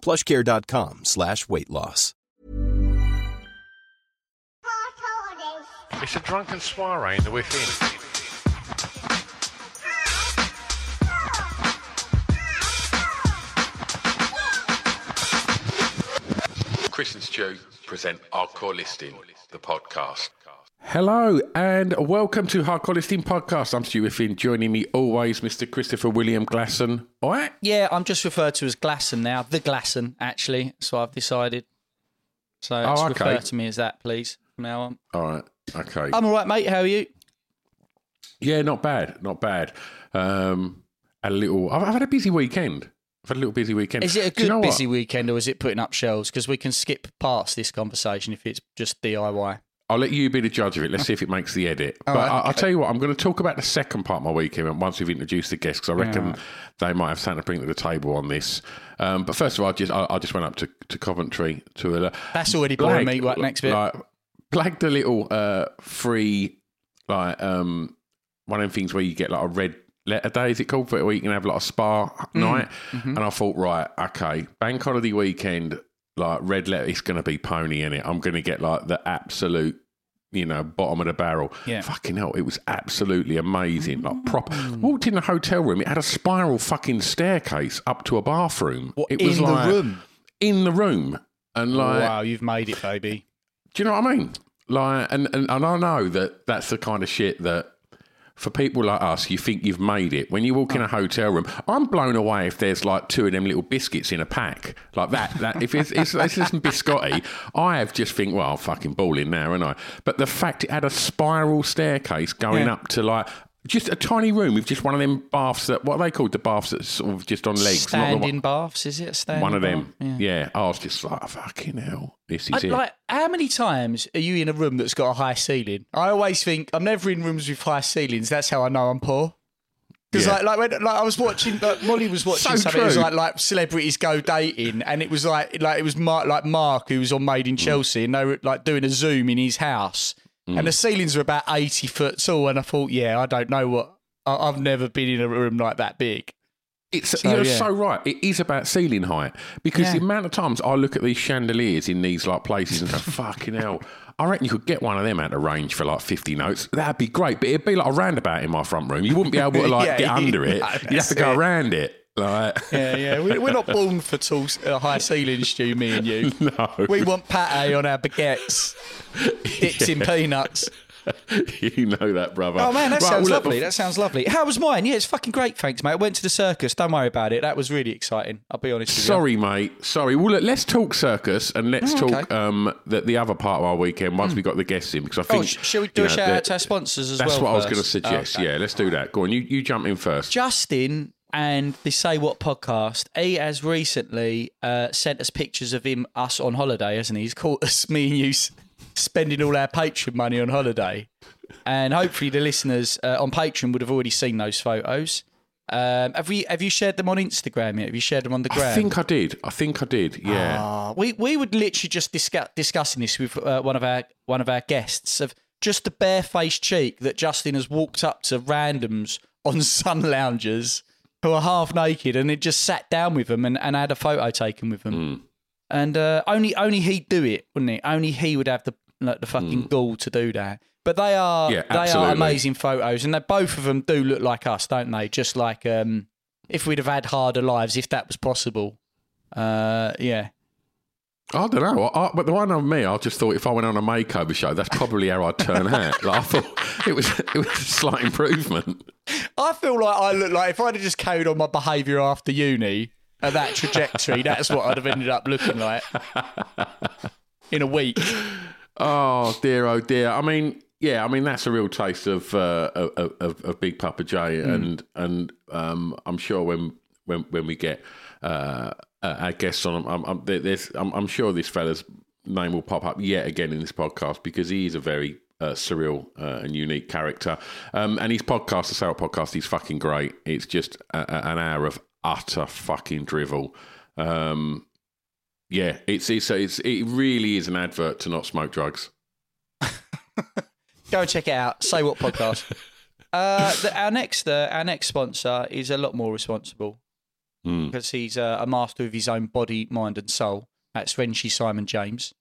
plushcare.com slash weight loss. It's a drunken soiree in the within. Chris and Stu present Hardcore Listing, the podcast. Hello and welcome to Hardcore Listing Podcast. I'm Stu Whiffin. Joining me always, Mr. Christopher William Glasson. All right. Yeah, I'm just referred to as Glasson now. The Glasson, actually. So I've decided. So Oh, just okay. refer to me as that, please, from now on. All right. Okay. I'm all right, mate. How are you? yeah, not bad. Not bad. Um, a little. I've, I've had a busy weekend. I've had a little busy weekend. Is it a Do you good know what? busy weekend or is it putting up shelves? Because we can skip past this conversation if it's just DIY. I'll let you be the judge of it. Let's see if it makes the edit. but right, I, I'll tell you what, I'm going to talk about the second part of my weekend once we've introduced the guests because I reckon they might have something to bring to the table on this. Um, but first of all, I just I, I just went up to, to Coventry to a That's already boring me. Right, next bit. Like, blagged a little uh, free like um, one of them things where you get like a red letter day. Is it called? Where you can have like a spa Mm, night. mm-hmm. And I thought, right, okay, bank holiday weekend, like red letter, it's going to be pony in it. I'm going to get like the absolute. You know, bottom of the barrel. Yeah. Fucking hell, it was absolutely amazing. Like proper. Mm. Walked in the hotel room. It had a spiral fucking staircase up to a bathroom. What, it in was the like, room? In the room, and like wow, you've made it, baby. do you know what I mean? Like, and, and, and I know that that's the kind of shit that for people like us, you think you've made it. When you walk in a hotel room, I'm blown away if there's like two of them little biscuits in a pack like that. That if it's, it's, it's some biscotti, I have just think, well, I'm fucking balling now, and I. But the fact it had a spiral staircase going Yeah. up to like. Just a tiny room with just one of them baths that what are they called the baths that's sort of just on legs, Standing baths, is it? A standing one of them. bath? Yeah. I was just like, fucking hell, this is I- it. like, how many times are you in a room that's got a high ceiling? I always think I'm never in rooms with high ceilings. That's how I know I'm poor. Because Yeah. like, like, when, like I was watching, like Molly was watching So something. It was like like celebrities go dating, and it was like like it was Mark, like Mark who was on Made in Mm. Chelsea, and they were like doing a zoom in his house, and the mm. ceilings are about eighty foot tall. And I thought, yeah, I don't know what. I, I've never been in a room like that big. It's So, you're yeah. so right. It is about ceiling height because Yeah. the amount of times I look at these chandeliers in these like places and go, "Fucking hell!" I reckon you could get one of them out of range for like fifty notes. That'd be great, but it'd be like a roundabout in my front room. You wouldn't be able to like Yeah, get under it. no, you have to go it. around it. Like, Yeah, yeah. We, we're not born for tall, uh, high ceilings, Stu. Me and you. no, We want pate on our baguettes, dipped in peanuts. you know that, brother. Oh man, that Right, sounds well, look, lovely. That sounds lovely. How was mine? Yeah, it's fucking great. Thanks, mate. I went to the circus. Don't worry about it. That was really exciting. I'll be honest with you. Sorry, mate. Sorry. Well, look, let's talk circus and let's Oh, talk okay. Um, the, the other part of our weekend once we got the guests in because I. Oh, think. sh- shall we do a know, shout out to our sponsors as That's well? That's what I was going to suggest. Oh, okay. Yeah, let's do that. Go on. You you jump in first. Justin and the Say What podcast, he has recently uh, sent us pictures of him, us on holiday, hasn't he? He's caught us, me and you, spending all our Patreon money on holiday. And hopefully the listeners uh, on Patreon would have already seen those photos. Um, have we? Have you shared them on Instagram yet? Have you shared them on the gram? I think I did. I think I did. Yeah. Ah, we we would literally just discuss, discussing this with uh, one of our one of our guests of just the barefaced cheek that Justin has walked up to randoms on sun loungers who are half naked and it just sat down with them and, and had a photo taken with them. Hmm. And uh, only only he'd do it, wouldn't he? Only he would have the like, the fucking Hmm. gall to do that. But they are Yeah, they are amazing photos, and they both of them do look like us, don't they? Just like um, if we'd have had harder lives, if that was possible. Uh, yeah. I don't know, I, I- but the one on me, I just thought if I went on a makeover show, that's probably how I'd turn out. Like, I thought it was it was a slight improvement. I feel like I look like if I'd have just carried on my behaviour after uni at that trajectory, that's what I'd have ended up looking like in a week. Oh dear, oh dear. I mean, yeah, I mean that's a real taste of uh, of, of, of Big Papa J, and and um, I'm sure when when when we get uh, uh, our guests on, I'm, I'm, there's, I'm, I'm sure this fella's name will pop up yet again in this podcast because he is a very uh, surreal uh, and unique character. Um, and his podcast, the Sale Podcast, is fucking great. It's just a, a- an hour of utter fucking drivel. Um, yeah, it's, it's it's it really is an advert to not smoke drugs. Go check it out. Say what podcast. Uh, the, our next uh, our next sponsor is a lot more responsible Hmm. because he's uh, a master of his own body, mind, and soul. That's Renshi Simon James,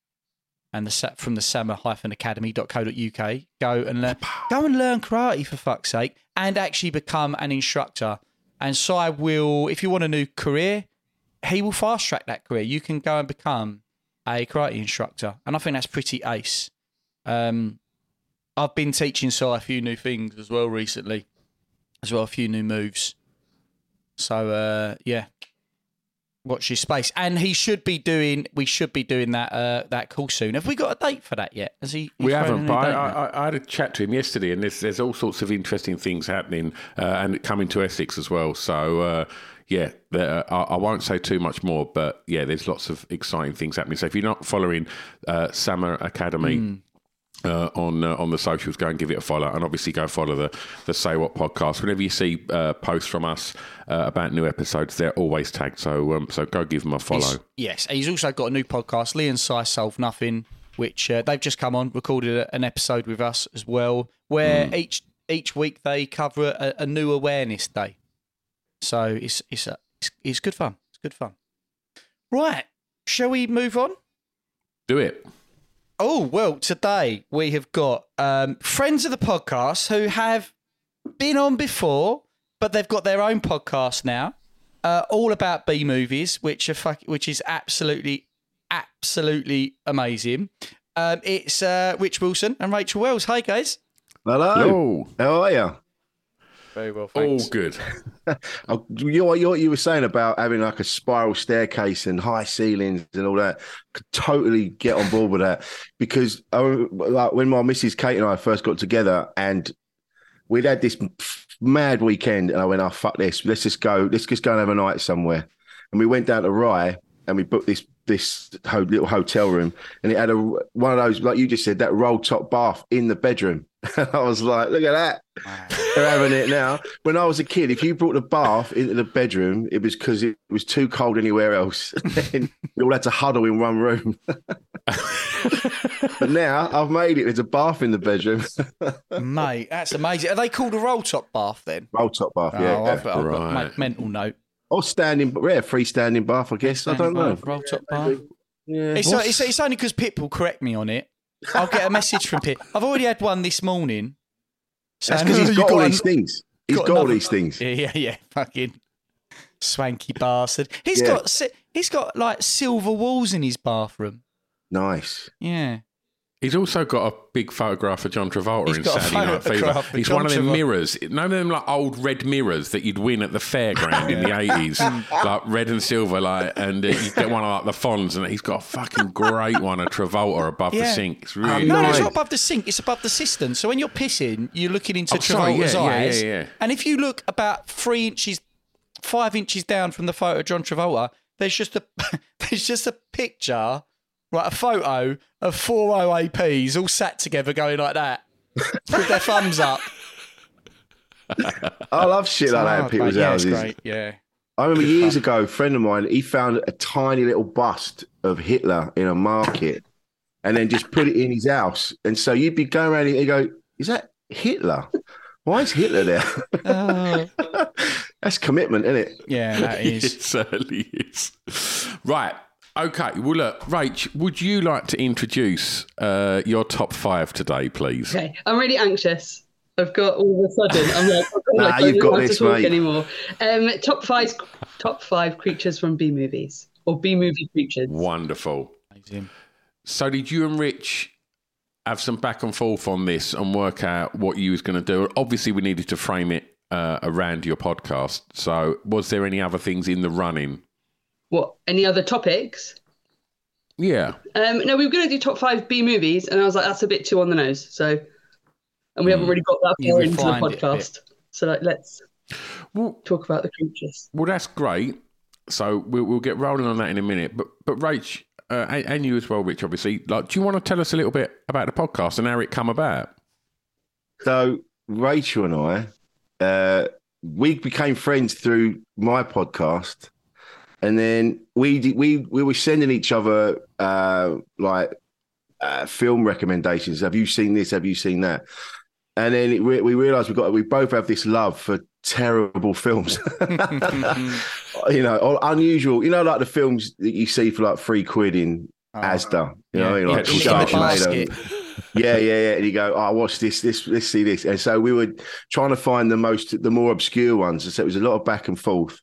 and the from the Sama-Academy.co.uk. Go and learn. Go and learn karate for fuck's sake, and actually become an instructor. And Sai will, if you want a new career, he will fast track that career. You can go and become a karate instructor, and I think that's pretty ace. Um, I've been teaching Sai a few new things as well recently, as well a few new moves. So uh, yeah, watch your space, and he should be doing. We should be doing that uh, that call soon. Have we got a date for that yet? Has he? We haven't, but I. I, I had a chat to him yesterday, and there's, there's all sorts of interesting things happening uh, and coming to Essex as well. So, uh, yeah, there, I, I won't say too much more, but yeah, there's lots of exciting things happening. So, if you're not following uh, Summer Academy, Hmm. Uh, on uh, on the socials. Go and give it a follow, and obviously go follow the the Say What podcast. Whenever you see uh, posts from us uh, about new episodes, they're always tagged. So um, so go give them a follow. He's- yes, he's also got a new podcast, Lee and Sai Solve Nothing, which uh, they've just come on, recorded an episode with us as well, where Hmm. each each week they cover a, a new awareness day. So it's it's a, it's, it's good fun. It's good fun. Right, shall we move on? Do it. Oh, well, today we have got um, friends of the podcast who have been on before, but they've got their own podcast now, uh, all about B movies, which are fuck, which is absolutely, absolutely amazing. Um, it's uh, Rich Wilson and Rachael Wells. Hi, guys. Hello. Oh, How are you? Very well, all good. Oh, you know what you, you were saying about having like a spiral staircase and high ceilings and all that. Could totally get on board with that because I, like when my Mrs. Kate and I first got together and we'd had this mad weekend and I went, oh fuck this, let's just go, let's just go and have a night somewhere. And we went down to Rye and we booked this this ho- little hotel room and it had a one of those like you just said that roll top bath in the bedroom. I was like, look at that. They're having it now. When I was a kid, if you brought the bath into the bedroom, it was because it was too cold anywhere else. then we all had to huddle in one room. but now I've made it. There's a bath in the bedroom. mate. That's amazing. Are they called a roll top bath then? Roll top bath, Oh, yeah. I've. I've got Right. mental note. Or standing, yeah, freestanding bath, I guess. I don't know. Roll top bath. Yeah. It's, it's, it's only because Pip will correct me on it. I'll get a message from Pip. I've already had one this morning. That's because he's "Oh, you got all an- these things. He's got got all another- these things. Yeah, yeah, yeah. Fucking swanky bastard. He's Yeah. got he's got like silver walls in his bathroom. Nice. Yeah. He's also got a big photograph of John Travolta He's in Saturday Night Fever. He's John one of them Travolta. mirrors. None of them like old red mirrors that you'd win at the fairground in the eighties, like red and silver. Like, and uh, you get one of like the Fonz, and he's got a fucking great one of Travolta above the Yeah. sink. It's really No, Nice. it's not above the sink. It's above the cistern. So when you're pissing, you're looking into Oh, sorry, Travolta's yeah, yeah, eyes. yeah, yeah. And if you look about three inches, five inches down from the photo of John Travolta, there's just a there's just a picture, right? A photo of four OAPs all sat together, going like that, with their thumbs up. I love shit like that in people's yeah, houses. great. Yeah. I remember years ago, a friend of mine, he found a tiny little bust of Hitler in a market and then just put it in his house. And so you'd be going around and you go, Is that Hitler? Why is Hitler there? Oh. That's commitment, isn't it? Yeah, that It is. certainly is. Right. Okay. Well, look, Rach, would you like to introduce uh, your top five today, please? Okay, I'm really anxious. I've got all of a sudden. I'm like, oh, Nah, I don't you've got this, to talk mate. anymore. Um, top five, top five creatures from B movies or B movie creatures. Wonderful. Amazing. So did you and Rich have some back and forth on this and work out what you was going to do? Obviously, we needed to frame it uh, around your podcast. So was there any other things in the running? What? Any other topics? Yeah. Um, no, we were going to do top five B movies, and I was like, that's a bit too on the nose. So, and we haven't really got that far into the refined it a bit. podcast. So, like, let's Well, talk about the creatures. well, that's great. So we'll, we'll get rolling on that in a minute. But but Rach, uh, and, and you as well, Rich. Obviously, like, do you want to tell us a little bit about the podcast and how it come about? So Rachael and I, uh, we became friends through my podcast, and then we we we were sending each other uh, like uh, film recommendations. Have you seen this? Have you seen that? And then it, re- we realized we got we both have this love for terrible films. you know, or unusual. You know, like the films that you see for like three quid in Asda. You know, Oh, yeah. like Sharknado. yeah, yeah, yeah. And you go, oh, I watched this, this, let's see this. And so we were trying to find the most, the more obscure ones. And so it was a lot of back and forth.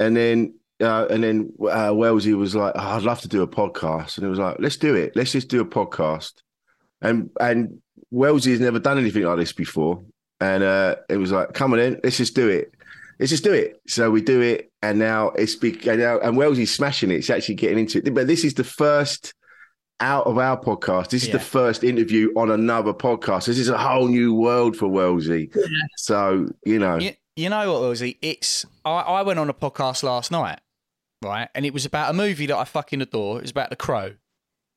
And then, uh, and then uh, Wellesley was like, oh, I'd love to do a podcast. And it was like, let's do it. Let's just do a podcast. And and Wellesley has never done anything like this before. And uh, it was like, come on in, let's just do it. Let's just do it. So we do it. And now it's big. And, now, and Wellesley's smashing it. It's actually getting into it. But this is the first out of our podcast. This is the first interview on another podcast. This is a whole new world for Wellesley. So, you know, You, you know what, Wilsey? It's I, I went on a podcast last night, right? And it was about a movie that I fucking adore. It was about The Crow.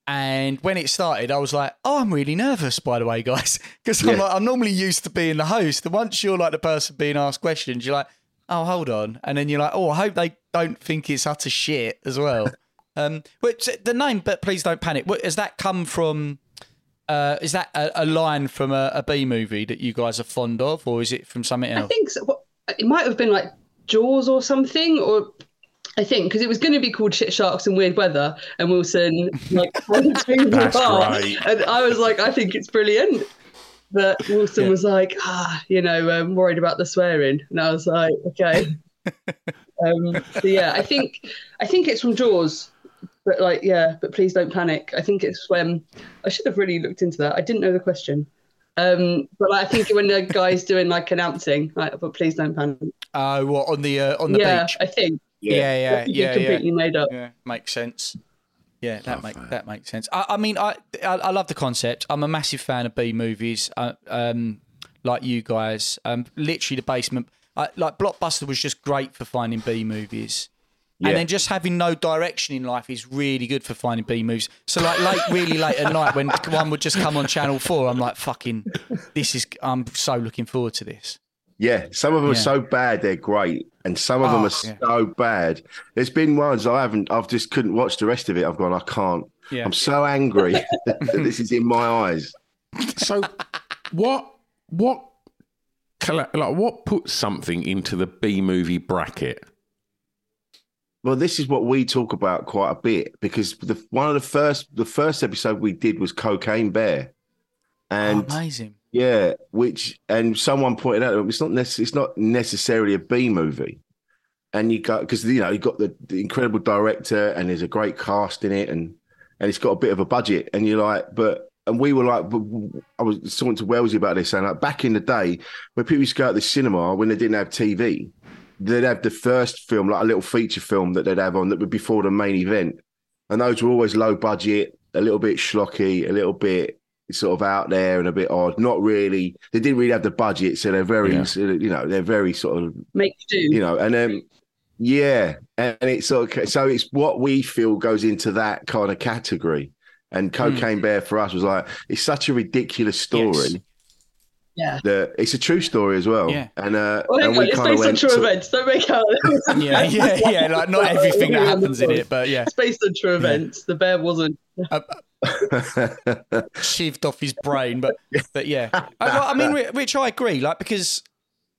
And when it started, I was like, "Oh, I'm really nervous." By the way, guys, because I'm, Yeah. like, I'm normally used to being the host. And once you're like the person being asked questions, you're like, "Oh, hold on," and then you're like, "Oh, I hope they don't think it's utter shit as well." um, which the name, but please don't panic. What, has that come from? Uh, is that a, a line from a, a B movie that you guys are fond of, or is it from something else? I think so. It might have been like Jaws or something, or I think because it was going to be called Shit Sharks and Weird Weather, and Wilson like wanted to move That's apart. great. and I was like, I think it's brilliant. But Wilson was like, ah, you know, um, worried about the swearing, and I was like, okay. um, so yeah, I think I think it's from Jaws, but like, yeah, but please don't panic. I think it's when I should have really looked into that. I didn't know the question. Um, but like, I think when the guy's doing like announcing, like, but please don't panic. Oh, what on the uh, on the yeah, beach? I think. Yeah, yeah, I yeah, think yeah, you completely made up. yeah. Makes sense. Yeah, that makes that makes sense. I, I mean, I, I I love the concept. I'm a massive fan of B movies. Uh, um, like you guys, um, literally the basement. I, like Blockbuster was just great for finding B movies. Yeah. And then just having no direction in life is really good for finding B movies. So like late, really late at night when one would just come on Channel Four, I'm like, fucking, this is. I'm so looking forward to this. Yeah, some of them Yeah. are so bad they're great, and some of them Oh, are yeah. so bad. There's been ones I haven't, I've just couldn't watch the rest of it. I've gone, I can't. Yeah. I'm so angry that this is in my eyes. So, what what like what puts something into the B movie bracket? Well, this is what we talk about quite a bit because the one of the first the first episode we did was Cocaine Bear, oh, and oh, amazing. Yeah, which and someone pointed out it's not it's not necessarily a B movie, and you got because you know you got the, the incredible director and there's a great cast in it and and it's got a bit of a budget. And you're like but and we were like I was talking to Wellesley about this and like back in the day when people used to go out to the cinema when they didn't have TV they'd have the first film like a little feature film that they'd have on that would be before the main event. And those were always low budget a little bit schlocky a little bit sort of out there and a bit odd not really they didn't really have the budget so they're very Yeah. you know they're very sort of Make do. you know, and um, yeah, and it's sort of, so it's what we feel goes into that kind of category. And Cocaine Bear for us was like it's such a ridiculous story Yes. Yeah. that it's a true story as well. Yeah. and uh, Well, and we it's kind of based on went. true to- events. Don't make out. Yeah, yeah, yeah. Like not everything that happens in it, but yeah. It's based on true events. The bear wasn't. shaved off his brain, but but yeah. I, I mean, Rich, I agree. Like because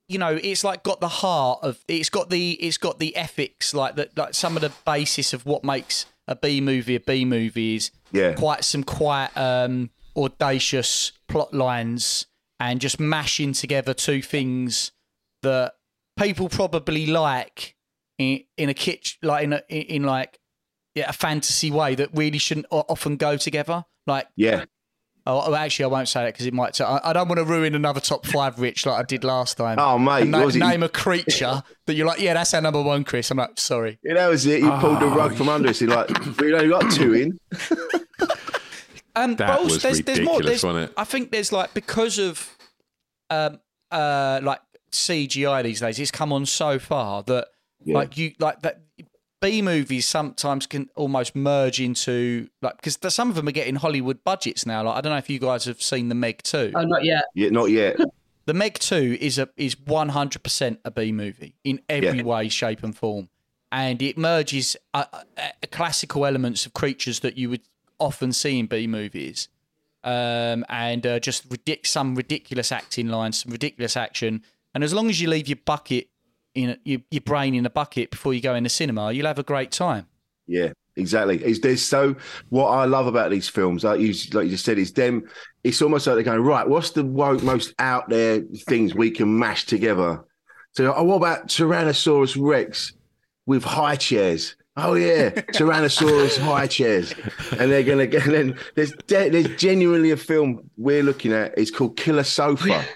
you know, it's like got the heart of it's got the it's got the ethics, like that, like some of the basis of what makes a B movie a B movie is Yeah. quite some quite um, audacious plot lines and just mashing together two things that people probably like in in a kitchen, like in a, in, in like yeah, a fantasy way that really shouldn't often go together. Like, Yeah. oh, oh, actually, I won't say that because it might. I I don't want to ruin another top five, Rich, like I did last time. Oh, mate, And na- was it? name a creature that you're like, yeah, that's our number one, Chris. I'm like, sorry. Yeah, that was it. You pulled the Oh, rug from under us. You're like, we only got two in. Um, That also, was there's, there's more. ridiculous, There's, wasn't it? I think there's like because of um uh like CGI these days, it's come on so far that like you like that B movies sometimes can almost merge into like because some of them are getting Hollywood budgets now. Like I don't know if you guys have seen the Meg two. Oh, not yet. Yeah, not yet. The Meg Two is a is one hundred percent a B movie in every Yeah. way, shape, and form, and it merges uh, uh, classical elements of creatures that you would often see in B movies, um, and uh, just ridic- some ridiculous acting lines, some ridiculous action, and as long as you leave your bucket in your, your brain in a bucket before you go in the cinema, you'll have a great time. Yeah, exactly. It's there's so what I love about these films, like you like you just said, is them. It's almost like they're going right. What's the most out there things we can mash together? So, oh, what about Tyrannosaurus Rex with high chairs? Oh yeah, Tyrannosaurus high chairs, and they're gonna get. And then there's de- there's genuinely a film we're looking at. It's called Killer Sofa.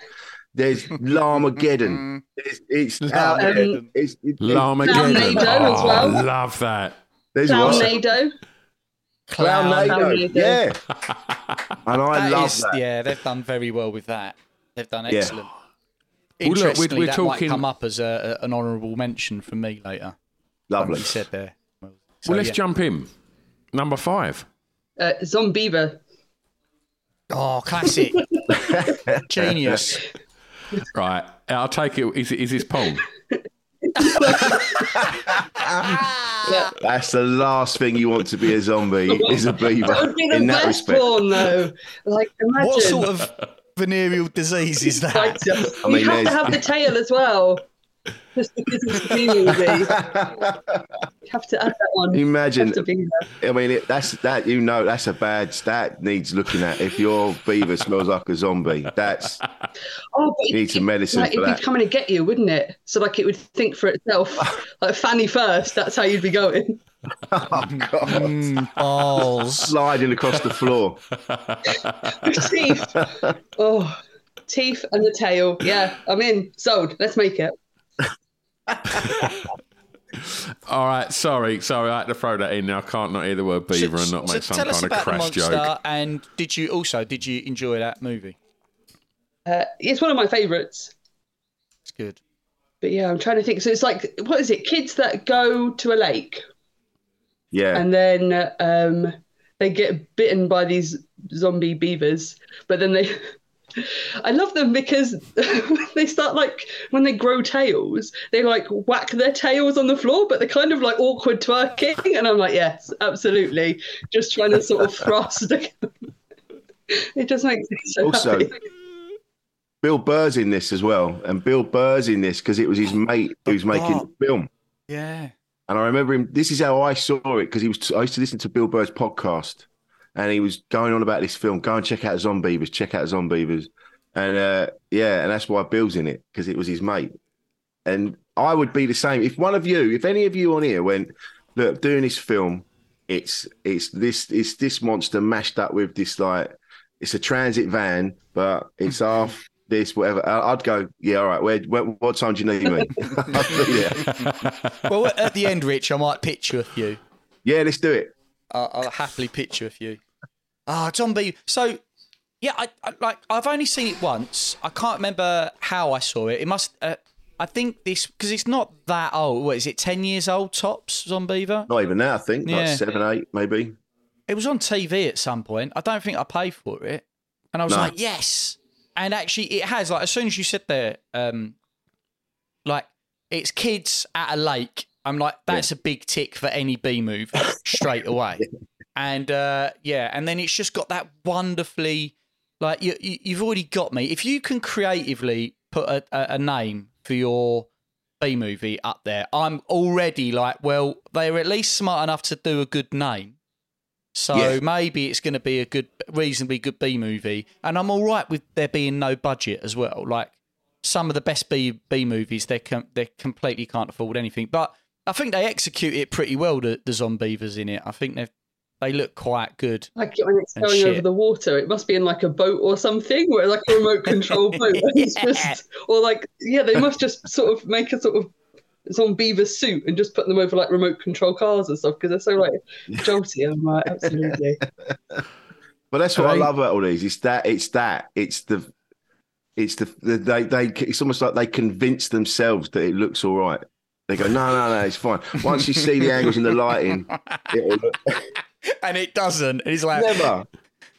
There's Llamageddon. It's, it's out there. Llamageddon. It's, it's, Llamageddon. Clownado as Oh, well. I love that. there's what? Clownado. Clownado. Clownado. Yeah. And I That love is- that. Yeah, they've done very well with that. They've done Yeah. excellent. Well, look, we're- Interestingly, we're that talking- might come up as a, a- an honourable mention from me later. What Lovely. you said there. So, well, let's yeah. jump in. Number five. Uh, Zombeavers. Oh, classic. Genius. Right. I'll take it. Is, it- is this Pong? Yeah. That's the last thing you want to be a zombie is a beaver That be in that respect. porn, though. Like, imagine. What sort of venereal disease is Like, that? just- I mean, you have to have the tail as well. Just because it's a B movie. You have to add that one. Imagine, Have to be there. I mean, it, that's that. You know, that's a bad. stat. needs looking at. If your beaver smells like a zombie, that's Oh, but You need some medicine like, for it'd that. be coming to get you, wouldn't it? So like it would think for itself, like Fanny first. That's how you'd be going. oh god, Mm, balls. sliding across the floor. teeth. Oh, teeth and the tail. Yeah, I'm in. Sold. Let's make it. All right. Sorry. Sorry. I had to throw that in. I can't not hear the word beaver and not So make some tell us kind of about the monster, joke. and did you also did you enjoy that movie? Uh, it's one of my favourites. It's good. But yeah, I'm trying to think. So it's like, what is it? Kids that go to a lake Yeah, and then um, they get bitten by these zombie beavers, but then they. I love them because they start like when they grow tails, they like whack their tails on the floor, but they're kind of like awkward twerking, and I'm like, yes, absolutely, just trying to sort of thrust. it just makes me so Also, happy. Bill Burr's in this as well, and Bill Burr's in this because it was his mate who's oh, making Bob. the film. Yeah. And I remember him. This is how I saw it because he was. I used to listen to Bill Burr's podcast, and he was going on about this film. Go and check out Zombeavers. Check out Zombeavers, and uh, yeah, and that's why Bill's in it because it was his mate. And I would be the same if one of you, if any of you on here went, look, doing this film, it's it's this it's this monster mashed up with this like it's a transit van, but it's half this whatever. I- I'd go, yeah, all right. Where, where what time do you need me? I'd be there. Well, at the end, Rich, I might pitch you a few. Yeah, let's do it. I'll, I'll happily pitch you a few. Ah, zombie. So, yeah, I, I like. I've only seen it once. I can't remember how I saw it. It must. Uh, I think this because it's not that old. What is it? Ten years old tops. Zombeaver. Not even that, I think. Yeah. Like seven, eight, maybe. It was on TV at some point. I don't think I paid for it, and I was No. like, yes. And actually, it has. Like as soon as you sit there, um, like it's kids at a lake. I'm like, that's a big tick for any B move straight away. And uh, yeah, and then it's just got that wonderfully, like you, you you've already got me. If you can creatively put a, a, a name for your B movie up there, I'm already like, well, they're at least smart enough to do a good name. So Yeah. maybe it's going to be a good, reasonably good B movie, and I'm all right with there being no budget as well. Like some of the best B B movies, they com- they completely can't afford anything. But I think they execute it pretty well. The, the Zombeavers in it, I think they they look quite good. Like when it's going shit. over the water, it must be in like a boat or something, where like a remote control boat. And it's Yeah. just, or like, yeah, they must just sort of make a sort of zombie beaver suit and just put them over like remote control cars and stuff because they're so like jolty. I'm like, absolutely. But that's what I Are they- love about all these. It's that. It's that. It's the. It's the, the they they. It's almost like they convince themselves that it looks all right. They go, no, no, no, it's fine. Once you see the angles and the lighting, it'll look And it doesn't. And it's like never.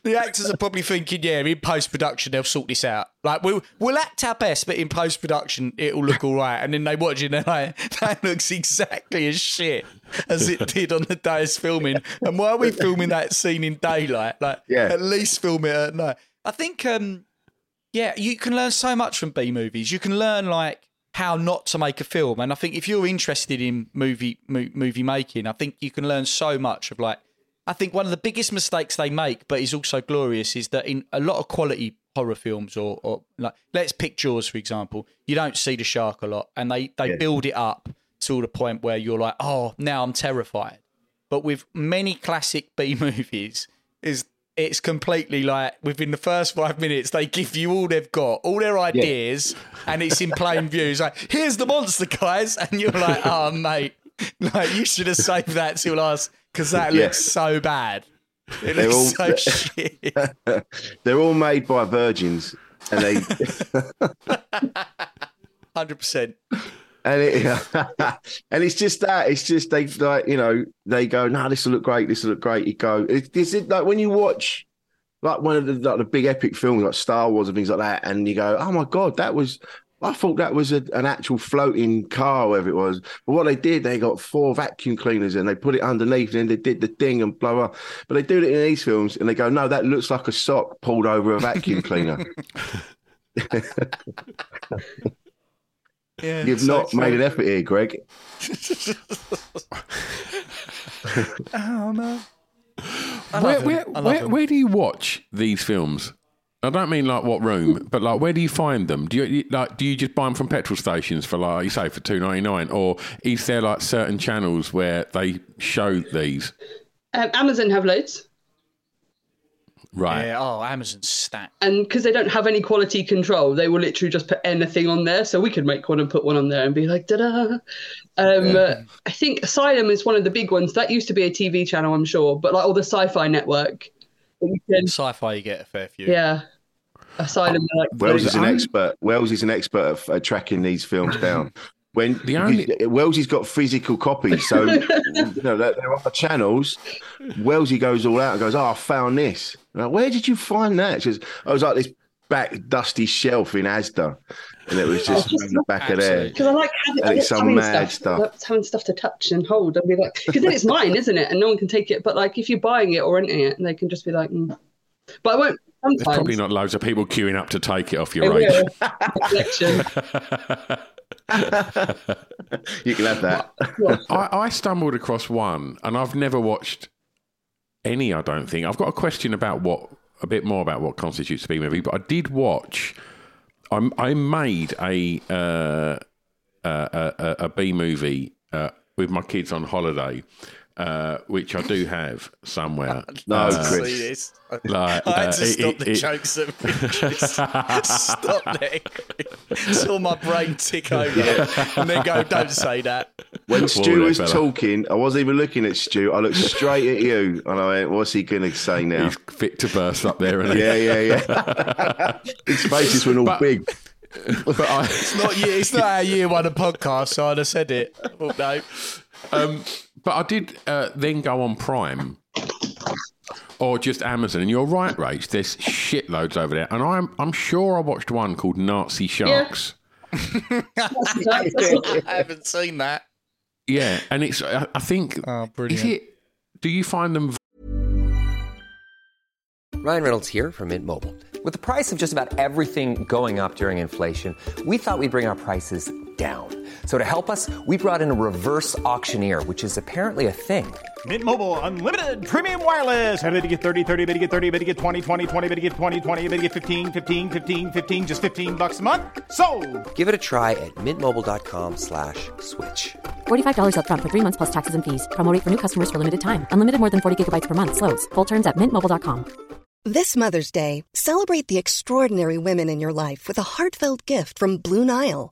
the actors are probably thinking, yeah, in post production they'll sort this out. Like we'll we'll act our best, but in post production it'll look all right. And then they watch it and they're like, that looks exactly as shit as it did on the day it's filming. And why are we filming that scene in daylight? Like, Yeah. at least film it at night. I think, um, yeah, you can learn so much from B movies. You can learn like how not to make a film, and I think if you're interested in movie mo- movie making, I think you can learn so much of like. I think one of the biggest mistakes they make, but is also glorious, is that in a lot of quality horror films, or, or like let's pick Jaws for example, you don't see the shark a lot, and they they Yeah. build it up to the point where you're like, oh, now I'm terrified. But with many classic B movies, is it's completely like within the first five minutes they give you all they've got, all their ideas, and it's in plain view. It's like, here's the monster, guys, and you're like, oh mate, like you should have saved that till last because that Yeah. looks so bad. It They're looks all- so shit. They're all made by virgins, and they Hundred percent. And it and it's just that it's just they like you know they go no this will look great this will look great you go it, this like when you watch like one of the like the big epic films like Star Wars and things like that and you go oh my god that was I thought that was a, an actual floating car, whatever it was. But what they did, they got four vacuum cleaners and they put it underneath, and then they did the thing and blah blah. But they do it in these films, and they go, "No, that looks like a sock pulled over a vacuum cleaner." Yeah, You've not made an effort here, Greg. Oh no. I Where, love him. where, I love where, him. where do you watch these films? I don't mean like what room, but like where do you find them? Do you you- like do you just buy them from petrol stations for like you say for two ninety nine, or is there like certain channels where they show these? Um, Amazon have loads, Right. Yeah, oh, Amazon's stacked. and because they don't have any quality control, they will literally just put anything on there. So we could make one and put one on there and be like, da da. Um, uh, I think Asylum is one of the big ones. That used to be a TV channel, I'm sure, but like all the Sci-Fi Network. can- Sci-fi, you get a fair few. yeah, Asylum. they're like, Wells is an expert. Wells is an expert at, at tracking these films down. When The only- Wells has got physical copies, so you know there there are channels. Wellesley goes all out and goes, "Oh, I found this." Like, Where did you find that? She says, "I was like this back dusty shelf in Asda, and it was just in the back of there." Because I like having, I it's like some having mad stuff, stuff. I like having stuff to touch and hold and be like, because then it's mine, isn't it? And no one can take it. But like, if you're buying it or renting it, they can just be like, mm. but I won't. There's probably not loads of people queuing up to take it off your range. You can have that. I, I stumbled across one, and I've never watched any. I don't think I've got a question about what a bit more about what constitutes a B movie, but I did watch. I, I made a uh, a, a, a B movie uh, with my kids on holiday, uh, which I do have somewhere. No, Uh, Chris. See this? like, I had uh, to stop it- the it- jokes at Stop there. Saw my brain tick over and then go, don't say that. When Whoa Stu was fella. talking, I wasn't even looking at Stu. I looked straight at you, and I went, "What's he going to say now?" He's fit to burst up there, and Yeah, yeah, yeah. His faces went all But- big. but I. It's not, year, it's not our year one of podcast, so I'd have said it. Oh, no. Um, but I did uh, then go on Prime or just Amazon, and you're right, Rach. There's shitloads over there, and I'm I'm sure I watched one called Nazi Sharks. I haven't seen that. Yeah, and it's I, I think Oh, is brilliant. it? Do you find them Ryan Reynolds here from Mint Mobile. With the price of just about everything going up during inflation, we thought we'd bring our prices down. So to help us, we brought in a reverse auctioneer, which is apparently a thing. Mint Mobile unlimited premium wireless. Ready to get 30, 30, bit to get 30, bit to get 20, 20, 20, bit to get 20, 20, bit to get 15, 15, 15, 15 just 15 bucks a month. So, Give it a try at mintmobile.com slash switch. $45 upfront for three months plus taxes and fees. Promo for new customers for limited time. Unlimited more than 40 gigabytes per month. Slows. Full terms at mintmobile.com. This Mother's Day, celebrate the extraordinary women in your life with a heartfelt gift from Blue Nile.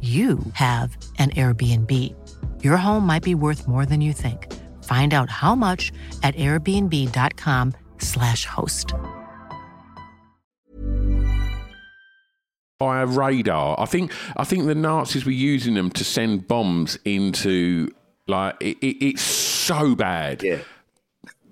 you have an Airbnb. Your home might be worth more than you think. Find out how much at airbnb.com/slash host. By a radar, I think. I think the Nazis were using them to send bombs into like it, it, it's so bad. Yeah.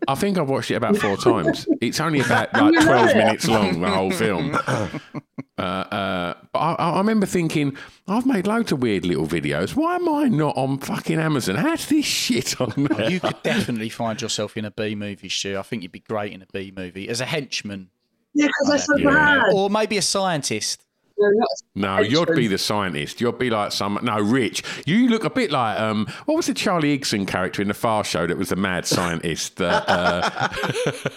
I think I've watched it about four times. It's only about like twelve minutes long, the whole film. Uh, uh, but I, I remember thinking, I've made loads of weird little videos. Why am I not on fucking Amazon? How's this shit on there? You could definitely find yourself in a B movie, Stu. I think you'd be great in a B movie as a henchman, Yeah, because they're so Yeah. bad. or maybe a scientist. No, No, you'd be the scientist. You'd be like some no, Rich. You look a bit like um, what was the Charlie Higson character in the Fast Show that was the mad scientist that uh,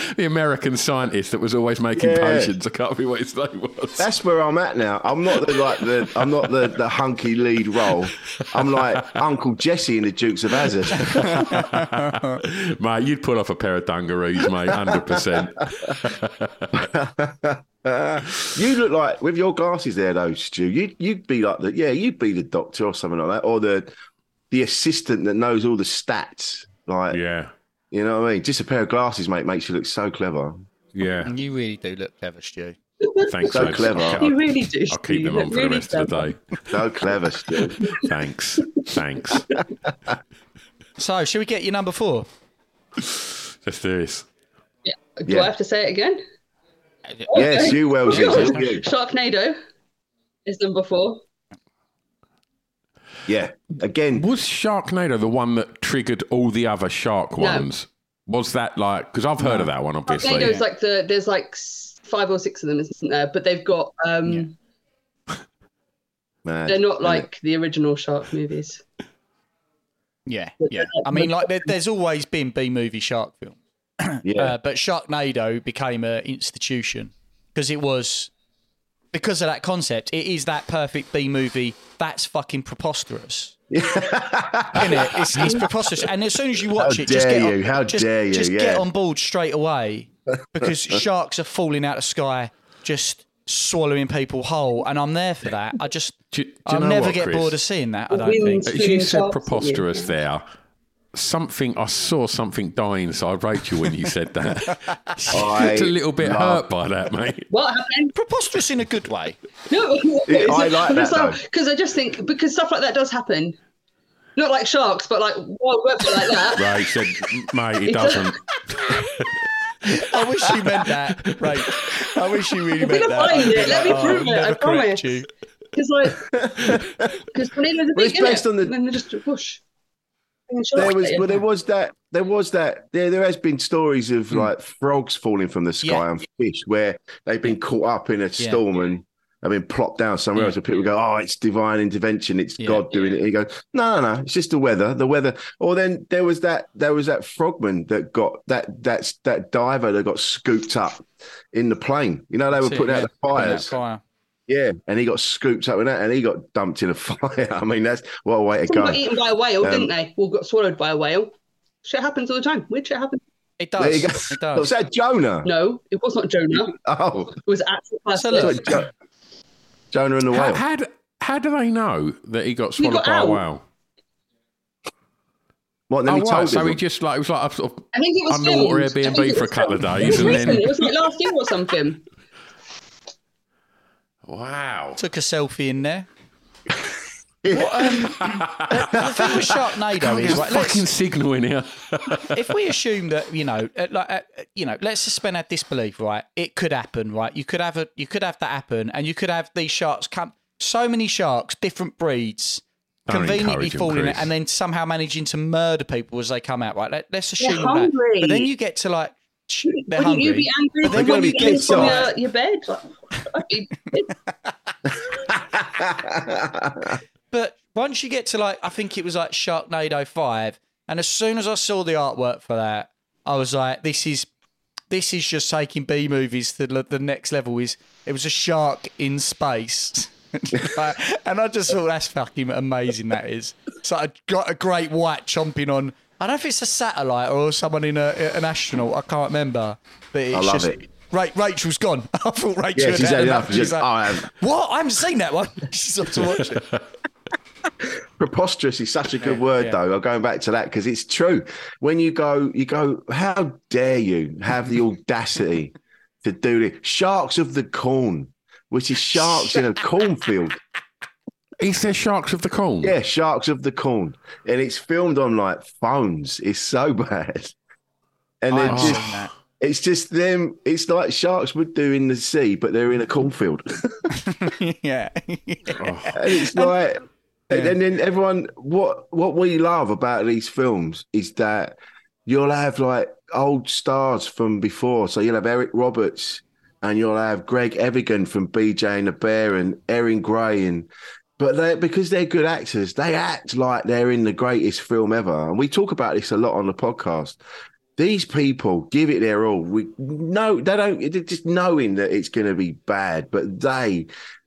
the American scientist that was always making Yeah. potions. I can't remember what his name was. That's where I'm at now. I'm not the like the I'm not the, the hunky lead role. I'm like Uncle Jesse in the Dukes of Hazzard. mate, you'd pull off a pair of dungarees, mate, hundred percent. you look like with your glasses there though, Stu. You you'd be like the yeah, you'd be the doctor or something like that, or the the assistant that knows all the stats. Like Yeah, you know what I mean? Just a pair of glasses, mate, makes you look so clever. yeah. And you really do look clever, Stu. Thanks, So mate. clever. I'll, You really do. I'll keep them on for the Really rest of the day. So clever, Stu. Thanks, thanks. So, shall we get your number four? Let's do this. Yeah. Do Yeah. I have to say it again? Uh, yes, you Welsh. Sure. it's. Sharknado is number four. Yeah. Again, Was Sharknado the one that triggered all the other shark No. ones? Was that like? Because I've heard of that one, obviously. Sharknado's like the there's like five or six of them, isn't there? But they've got um man, they're not like the original shark movies. Yeah, yeah. I mean, like, there, there's always been B movie shark film, yeah. uh, but Sharknado became an institution because it was because of that concept. It is that perfect B movie. That's fucking preposterous. Isn't it? It's, it's preposterous. And as soon as you watch How it, just dare get on, you, how just, dare you, just yeah. get on board straight away because sharks are falling out of sky, just swallowing people whole, and I'm there for that. I just, Do do I'll never what, get Chris? bored of seeing that. I don't think. winds- you said preposterous there. Something I saw something die inside Rachael when you said that. she I looked a little bit love- hurt by that, mate. What happened? Preposterous in a good way. No, Yeah, I like that, because I just think because stuff like that does happen. Not like sharks, but like wild weather like that. Ray said, mate, it doesn't. I wish you meant that, right? I wish you really I'm meant that. find I'd be it. Let me like, oh, prove I'll it. I never correct promise. you. Because like, because tornadoes are Well, it's big, innit? based on the- And then they just whoosh. And there was well, there was that there was that there there has been stories of hmm. like frogs falling from the sky Yeah. and fish where they've been caught up in a storm and have been plopped down somewhere Yeah. else and people go oh it's divine intervention it's Yeah. god doing it and you go no no no it's just the weather the weather or then there was that there was that frogman that got that that's that diver that got scooped up in the plane you know they were That's it, putting yeah. out the Putting out fires fire. Yeah and he got scooped up in that and he got dumped in a fire i mean that's what a way to Someone go got eaten by a whale, Um, didn't they? Or got swallowed by a whale. Shit happens all the time. Weird shit happens. It There you does. go. It does. Was that Jonah? No, it was not Jonah. Oh, It was actual So Jo- Jonah and the whale. how, do, how do they know that he got He swallowed got by a whale? What? And then Oh, he right. So he just like it was like a sort of I think it was underwater filmed. Airbnb for a was couple of days, It and was then. It was like last year or something. Wow. Took a selfie in there. What, um, the, the thing with Sharknado is, right, let's- fucking signal in here. if we assume that you know, uh, like uh, you know, let's suspend our disbelief, right? It could happen, right? You could have a, you could have that happen, and you could have these sharks come. So many sharks, different breeds, Don't conveniently falling in, and then somehow managing to murder people as they come out, right? Let, let's They're assume that. But then you get to like, they're Wouldn't hungry. you be angry But then when you get pissed from your, your bed? But once you get to like, I think it was like Sharknado Five, and as soon as I saw the artwork for that, I was like, this is this is just taking B movies to the, the next level. Is it was a shark in space. And I just thought that's fucking amazing. That is. So I got a great white chomping on. I don't know if it's a satellite or someone in a, an astronaut. I can't remember. But it's I love just, it. Ra- Rachael's gone. I thought Rachael Yeah, had she's had had enough. enough. She's She's like, like, "Oh, I have- what? I haven't seen that one. She's off to watch it. preposterous is such a good Yeah, word yeah. though i'm going back to that because it's true when you go you go how dare you have the audacity to do this sharks of the corn which is sharks in a cornfield He says sharks of the corn. yeah sharks of the corn and it's filmed on like phones it's so bad and I they're just seen that. It's just them it's like sharks would do in the sea but they're in a cornfield yeah. Oh. And it's like, and then everyone, what what we love about these films is that you'll have like old stars from before. So you'll have Eric Roberts, and you'll have Greg Evigan from BJ and the Bear, and Erin Gray, and but they because they're good actors, they act like they're in the greatest film ever. And we talk about this a lot on the podcast. These people give it their all. We no, they don't. Just knowing that it's going to be bad, but they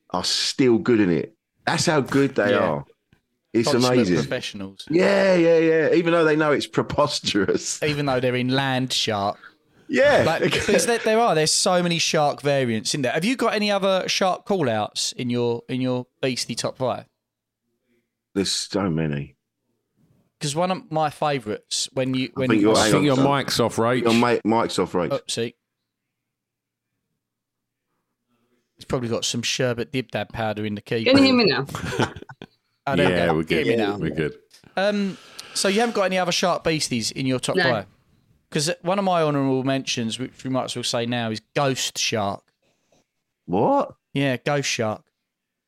are still good in it. That's how good they Yeah. are. It's amazing. Professionals. Yeah, yeah, yeah. Even though they know it's preposterous. Even though they're in land shark. Yeah. Like, because there, there are, there's so many shark variants in there. Have you got any other shark call outs in your in your beastly top five? There's so many. Because one of my favourites when you when think you you're- I think on, your son. mic's off, right? Your mic, mic's off, right? Oopsie. It's probably got some sherbet dib dab powder in the key. Can you hear me now? Oh, there we yeah, go. we're good. Hear me now. We're good. Um, so you haven't got any other shark beasties in your top No. five? Because one of my honourable mentions, which we might as well say now, is ghost shark. What? Yeah, ghost shark.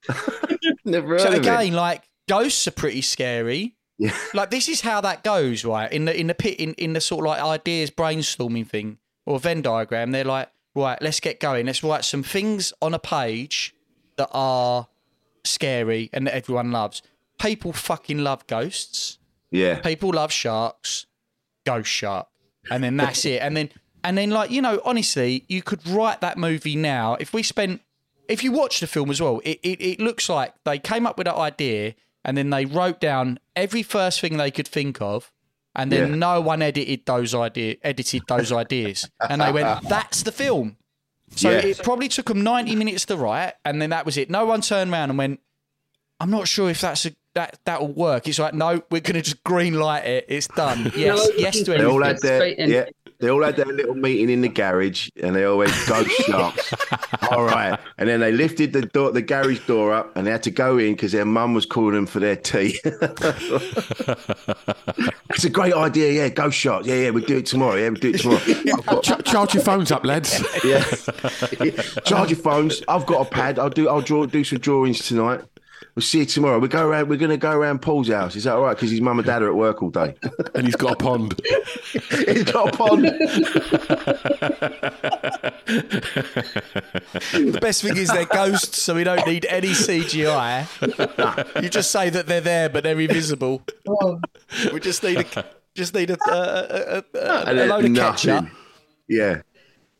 Never heard So of it. again, like ghosts are pretty scary. Yeah. Like this is how that goes, right? In the in the pit in, in the sort of like ideas brainstorming thing or Venn diagram, they're like, right, let's get going. Let's write some things on a page that are scary and that everyone loves. People fucking love ghosts. Yeah. People love sharks. Ghost shark. And then that's it. And then and then like, you know, honestly, you could write that movie now. If we spent if you watch the film as well, it, it, it looks like they came up with that idea and then they wrote down every first thing they could think of, and then Yeah. no one edited those idea edited those ideas, and they went, "That's the film." So Yeah. it probably took them ninety minutes to write, and then that was it. No one turned around and went, "I'm not sure if that's a that that will work." It's like, no, we're gonna just green light it. It's done. Yes, No, yes to They all had their yeah. They all had their little meeting in the garage, and they all went ghost sharks. all right, and then they lifted the door, the garage door up, and they had to go in because their mum was calling them for their tea. it's a great idea, yeah. Ghost sharks, yeah, yeah. We'll do it tomorrow. Yeah, we'll do it tomorrow. I've got- Ch- charge your phones up, lads. yeah. Charge your phones. I've got a pad. I'll do. I'll draw. Do some drawings tonight. We'll see you tomorrow. We go around. We're going to go around Paul's house. Is that all right? Because his mum and dad are at work all day. and he's got a pond. He's got a pond. The best thing is they're ghosts, so we don't need any CGI. You just say that they're there, but they're invisible. Oh. We just need a just need a, a, a, a, a load of nothing. ketchup. Yeah.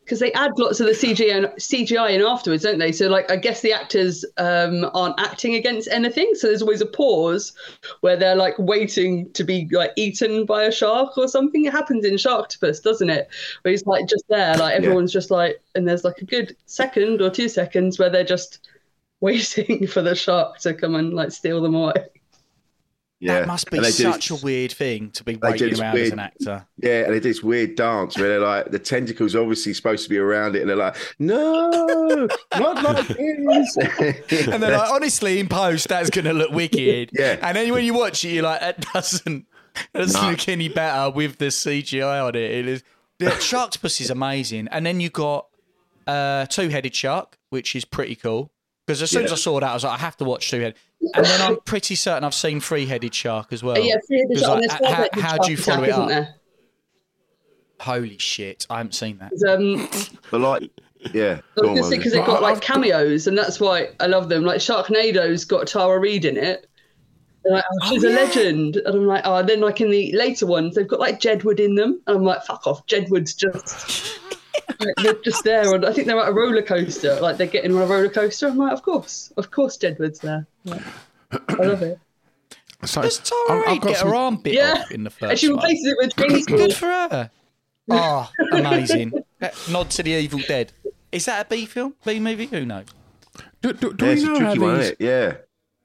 Because they add lots of the CGI and CGI in afterwards, don't they? So like I guess the actors um, aren't acting against anything, so there's always a pause where they're like waiting to be like eaten by a shark or something. It happens in Sharktopus, doesn't it? Where he's like just there, like everyone's just like, and there's like a good second or two seconds where they're just waiting for the shark to come and like steal them away. Yeah, That must be such a weird thing to be waiting around as an actor. Yeah, and they do this weird dance where they're like the tentacles obviously supposed to be around it, and they're like, "No, not like this." and they're like, honestly, in post, that's going to look wicked. Yeah. And then when you watch it, you're like, that doesn't, that doesn't No. look any better with the CGI on it. It is. The shark's Sharktopus is amazing. And then you got uh, Two Headed Shark, which is pretty cool. Because as soon as I saw that, I was like, I have to watch Two Headed. And then I'm pretty certain I've seen Three Headed Shark as well. Yeah, three-headed 'Cause, shark. like, how, how do you follow attack, it isn't up? there? Holy shit, I haven't seen that. Um, but like, yeah, go on, Rosie. because they've got like cameos, and that's why I love them. Like Sharknado's got Tara Reid in it. Like, oh, she's a legend, and I'm like, oh. And then like in the later ones, they've got like Jedward in them, and I'm like, fuck off, Jedward's just. Like, they're just there, and I think they're at a roller coaster. Like they're getting on a roller coaster. I'm like, of course, of course, Jedward's there. Like, I love it. So Does Tara Reid get her arm bit Yeah. off in the And first she replaces it with James Good for her. Oh, amazing. Uh, nod to the Evil Dead. Is that a B film? B movie? Who knows? Do, do, do Yeah, we know how tricky one, these? Yeah.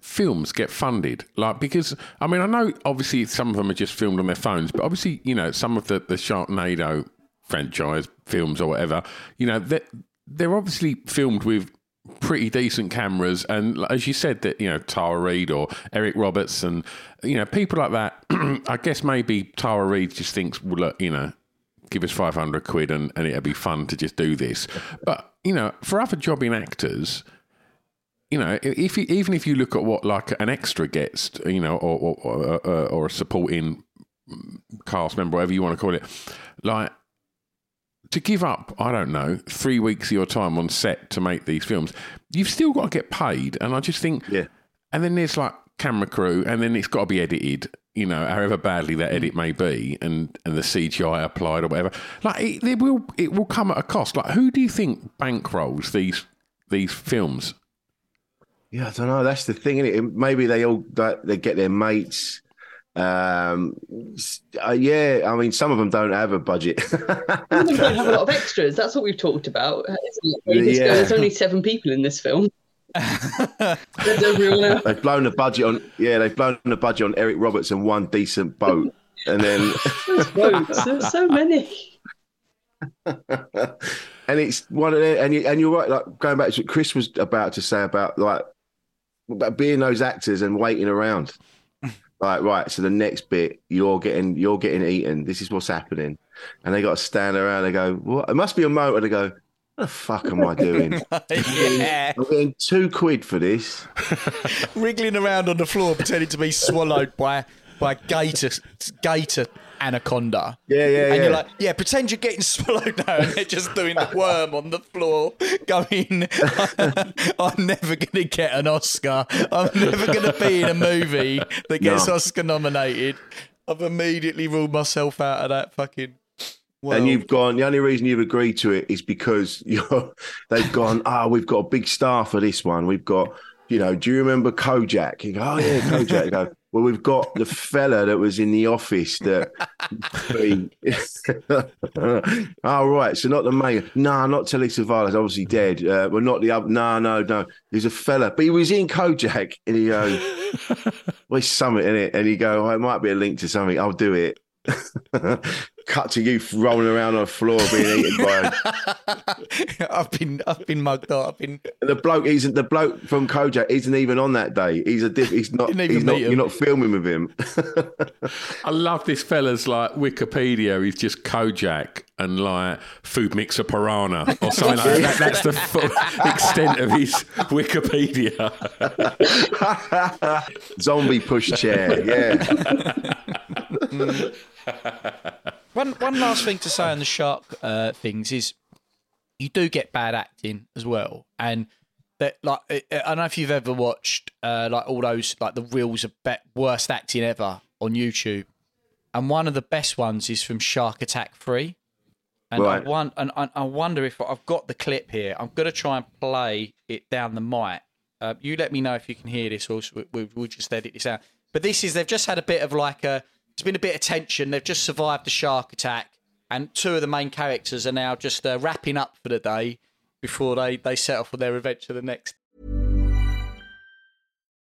films get funded? Like because I mean I know obviously some of them are just filmed on their phones, but obviously you know some of the the Sharknado franchise films or whatever, you know they're, they're obviously filmed with pretty decent cameras. And as you said that you know Tara Reid or Eric Roberts and you know people like that I guess maybe Tara Reid just thinks well look you know give us 500 quid and, and it'll be fun to just do this. But you know for other jobbing actors you know, if you, even if you look at what like an extra gets, you know, or, or, or, or a supporting cast member, whatever you want to call it, like to give up, I don't know, three weeks of your time on set to make these films, you've still got to get paid. And I just think, yeah. And then there's like camera crew, and then it's got to be edited. You know, however badly that edit may be, and, and the CGI applied or whatever, like it, it will it will come at a cost. Like, who do you think bankrolls these these films? Yeah, I don't know. That's the thing, is it? Maybe they all they get their mates. Um, uh, yeah, I mean, some of them don't have a budget. Some of them don't have a lot of extras. That's what we've talked about. isn't it? Where you just go, Yeah. There's only seven people in this film. There's else. they've blown the budget on. Yeah, they've blown the budget on Eric Roberts and one decent boat, and then boats, there's so many. and it's one of the, and you, and you're right. Like going back to what Chris was about to say about like about being those actors and waiting around. Like right, so the next bit you're getting you're getting eaten. This is what's happening, and they got to stand around. They go, "What?" It must be a motor. They go, "What the fuck am I doing? yeah. I'm getting two quid for this." Wriggling around on the floor, pretending to be swallowed by by a gator gator anaconda. Yeah, yeah, And yeah. you're like, yeah, pretend you're getting swallowed now, and they're just doing the worm on the floor, going, I'm never gonna get an Oscar. I'm never gonna be in a movie that gets No. Oscar nominated. I've immediately ruled myself out of that fucking. World. And you've gone. The only reason you've agreed to it is because you're. They've gone. Ah, we've got a big star for this one. We've got. You know, do you remember Kojak? You go, oh yeah, Kojak. You go, well, we've got the fella that was in the office that. oh right, so not the mayor. No, not Telly Savalas, obviously dead. Uh, well, not the other. No, no, no. There's a fella, but he was in Kojak, and he goes, "Well, it's something in it," and he go, oh, "It might be a link to something. I'll do it." Cut to you rolling around on the floor being eaten by I've been I've been mugged up. I've been the bloke. Isn't the bloke from Kojak? Isn't even on that day. He's a diff, he's not. He's not. him. You're not filming with him. I love this fella's like Wikipedia. He's just Kojak and like food mixer piranha or something like that. That's the full extent of his Wikipedia. Zombie pushchair. Yeah. One one last thing to say on the shark uh, things is you do get bad acting as well, and that like I I don't know if you've ever watched uh, like all those like the reels of be- worst acting ever on YouTube, and one of the best ones is from Shark Attack Three. And Right. I, want, and I, I wonder if I've got the clip here. I'm going to try and play it down the mic. Uh, you let me know if you can hear this, or we, we, we'll just edit this out. But this is, they've just had a bit of like a, there's been a bit of tension. They've just survived the shark attack, and two of the main characters are now just uh, wrapping up for the day before they, they set off on their adventure the next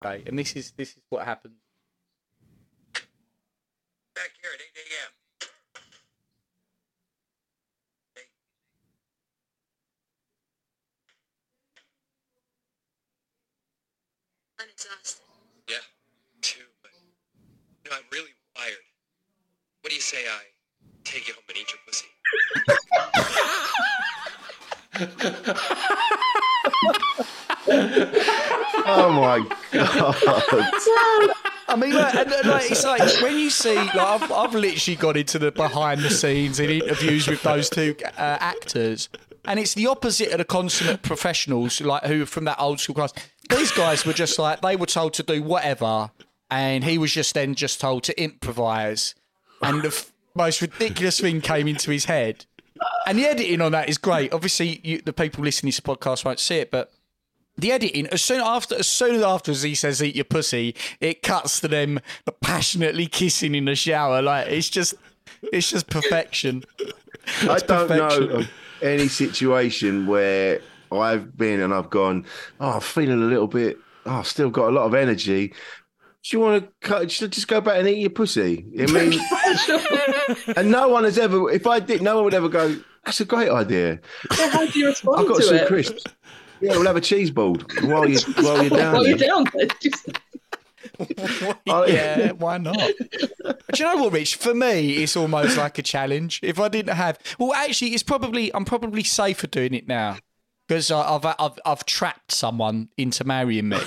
Day. And this is this is what happened. Back here at 8 a.m. I'm exhausted. Yeah, too, but you know, I'm really wired. What do you say I take you home and eat your pussy? Oh my god! I mean, like, and, and, like, it's like when you see, like, I've, I've literally got into the behind the scenes in interviews with those two uh, actors, and it's the opposite of the consummate professionals, like who are from that old school class. These guys were just like they were told to do whatever, and he was just then just told to improvise, and the f- most ridiculous thing came into his head. And the editing on that is great. Obviously, you, the people listening to this podcast won't see it, but the editing as soon after as soon as after as he says eat your pussy it cuts to them passionately kissing in the shower like it's just it's just perfection I don't perfection. know any situation where I've been and I've gone, oh, I'm feeling a little bit, oh, I've still got a lot of energy. Do you want to cut, just just go back and eat your pussy? I mean, and no one has ever, if I did, no one would ever go, that's a great idea. So how do you respond I've got to some it? crisps. Yeah, we'll have a cheese board while you while you're down. While you're down there. Just- yeah, why not? But do you know what, Rich? For me, it's almost like a challenge. If I didn't have, well, actually, it's probably I'm probably safer doing it now because I've I've I've trapped someone into marrying me.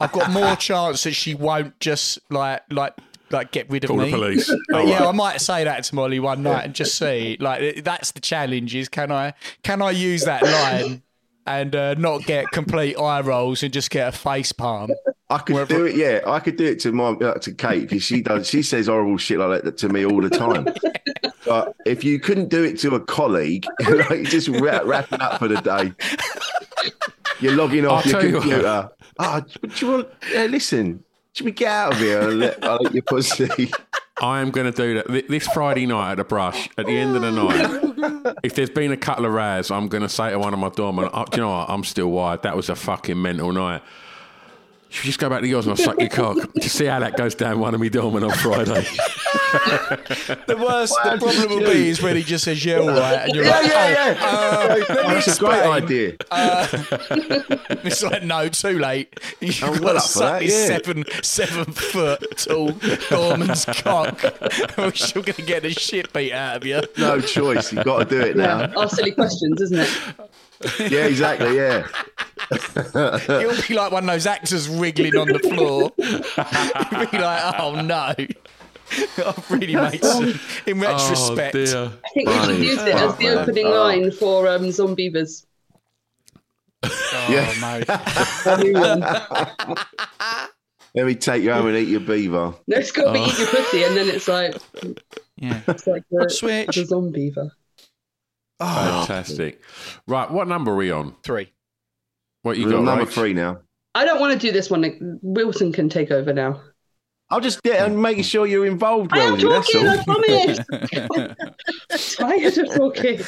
I've got more chance that she won't just like like like get rid of Call the me. police. But Oh, yeah, right. I might say that to Molly one night and just see. Like that's the challenge: is can I can I use that line and uh, not get complete eye rolls and just get a face palm? I could do it. Yeah, I could do it to my uh, to Kate because she does. She says horrible shit like that to me all the time. but if you couldn't do it to a colleague, like you're just wrap, wrapping up for the day, you're logging off I'll your tell you what. computer. Ah, do you want? Yeah, listen. Should we get out of here and let, I'll let your pussy? I am going to do that this Friday night at the brush. At the end of the night, if there's been a couple of raz, I'm going to say to one of my doormen, oh, uh, "Do you know what? I'm still wired. That was a fucking mental night." Should we just go back to yours and I'll suck your cock to see how that goes down one of me doormen on Friday? The worst, the problem will be is when he just says, "Yeah, all right," and you're Yeah, like, yeah, "Oh, uh, let Oh, me that's a great idea. Uh, it's like, no, too late. You've I'm got well to up suck that, yeah. seven seven foot tall Gorman's cock. We're still going to get the shit beat out of you. No choice. You've got to do it now. yeah, ask silly questions, isn't it? Yeah, exactly. Yeah. You'll be like one of those actors wriggling on the floor. You'll be like, oh no. I've really made some, in retrospect. Oh, I think we should use it as the opening line for um, Zombeavers. Yeah. Oh, A one. Let me take you home and eat your beaver. No, it's got to be Oh. eat your pussy, and then it's like yeah, it's like the, Switch. the Zombeaver. Fantastic. Right, what number are we on? Three. What you We're got? number Rach? three now. I don't want to do this one. Wilson can take over now. I'll just get and make sure you're involved, I am Rosie, that's talking. I promise. Tired of talking.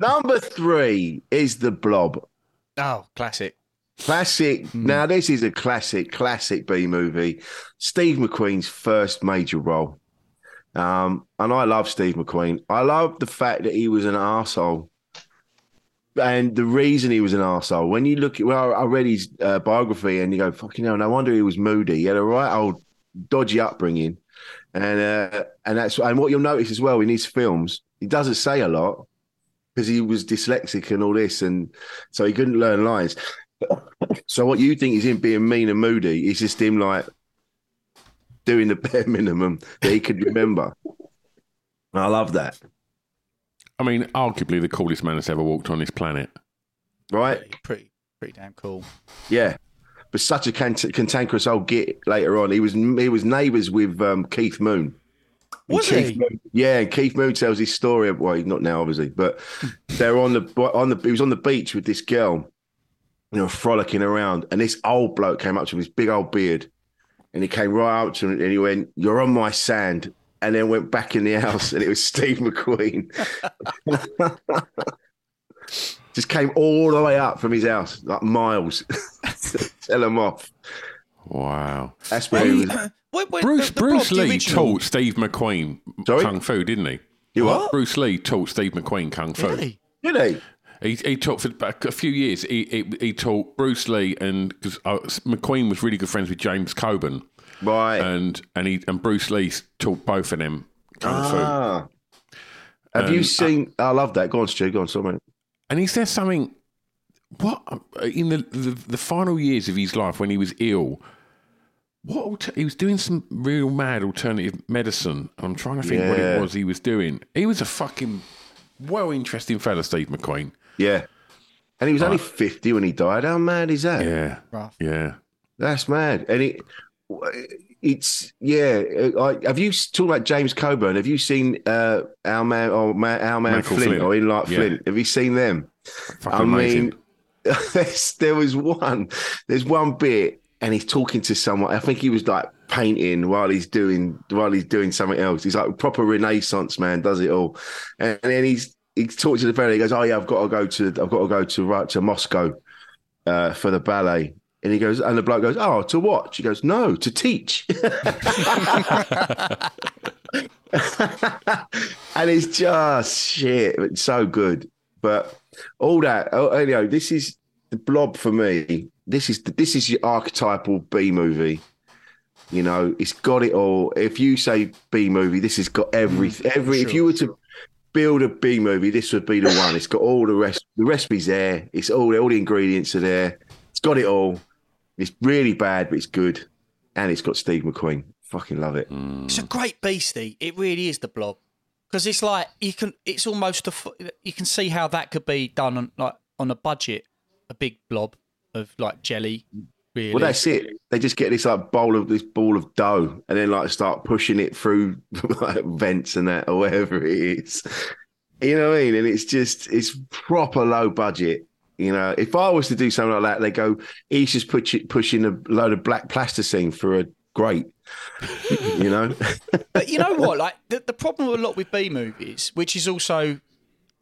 Number three is the Blob. Oh, classic. Classic. Hmm. Now, this is a classic, classic B movie. Steve McQueen's first major role. Um, and I love Steve McQueen. I love the fact that he was an arsehole. And the reason he was an arsehole, when you look at, well, I read his uh, biography and you go, fucking hell, no wonder he was moody. He had a right old dodgy upbringing. And uh, and that's and what you'll notice as well in his films, he doesn't say a lot because he was dyslexic and all this, and so he couldn't learn lines. So what you think is him being mean and moody is just him like doing the bare minimum that he could remember. I love that. I mean, arguably the coolest man that's ever walked on this planet. Right? Pretty, pretty damn cool. Yeah. But such a cant- cantankerous old git later on. He was he was neighbours with um, Keith Moon. And Was Keith he? Moon- yeah, and Keith Moon tells his story. Of, well, not now, obviously, but they're on the on the. He was on the beach with this girl, you know, frolicking around, and this old bloke came up to him, his big old beard, and he came right up to him, and he went, "You're on my sand," and then went back in the house, and it was Steve McQueen. Just came all the way up from his house, like miles, to tell him off. Wow. That's where he was. When- when- Bruce the- the Bruce Lee original- taught Steve McQueen Sorry? kung fu, didn't he? You what? Bruce Lee taught Steve McQueen kung fu. Really? Did he? He, he taught for about a few years. He, he, he taught Bruce Lee and because uh, McQueen was really good friends with James Coburn, Right. and and he and Bruce Lee taught both of them kung fu. Ah. Have you Um, seen? I love that. Go on, Stu. Go on, sorry. And is there something? What in the, the the final years of his life when he was ill? What he was doing some real mad alternative medicine. I'm trying to think what it was he was doing. He was a fucking well interesting fella, Steve McQueen. Yeah. And he was only 50 when he died. How mad is that? Yeah, Rough. yeah. That's mad. And it, it's, yeah. I, have you talked about James Coburn? Have you seen uh, Our Man or Ma, Our Man Michael Flint, Flint. or In Like Yeah. Flint? Have you seen them? Fucking I amazing. mean, there's, there was one, there's one bit, and he's talking to someone. I think he was like painting while he's doing while he's doing something else. He's like proper Renaissance man, does it all. And then he's he talks to the fella. He goes, "Oh yeah, I've got to go to I've got to go to right to Moscow uh, for the ballet." And he goes, and the bloke goes, "Oh, to watch?" He goes, "No, to teach." and it's just shit. It's so good. But all that, oh, you know, this is the blob for me. This is this is your archetypal B movie. You know, it's got it all. If you say B movie, this has got every every. If you were to build a B movie, this would be the one. It's got all the rest. The recipe's there. It's all all the ingredients are there. It's got it all. It's really bad, but it's good, and it's got Steve McQueen. Fucking love it. Mm. It's a great beastie. It really is the blob because it's like you can. It's almost a. f- You can see how that could be done on like on a budget. A big blob of like jelly. Really. Well, that's it. They just get this like bowl of this ball of dough, and then like start pushing it through like vents and that or whatever it is. You know what I mean? And it's just it's proper low budget. You know, if I was to do something like that, they go, he's just push, pushing a load of black plasticine for a grate. you know, But you know what? Like the, the problem a lot with B movies, which is also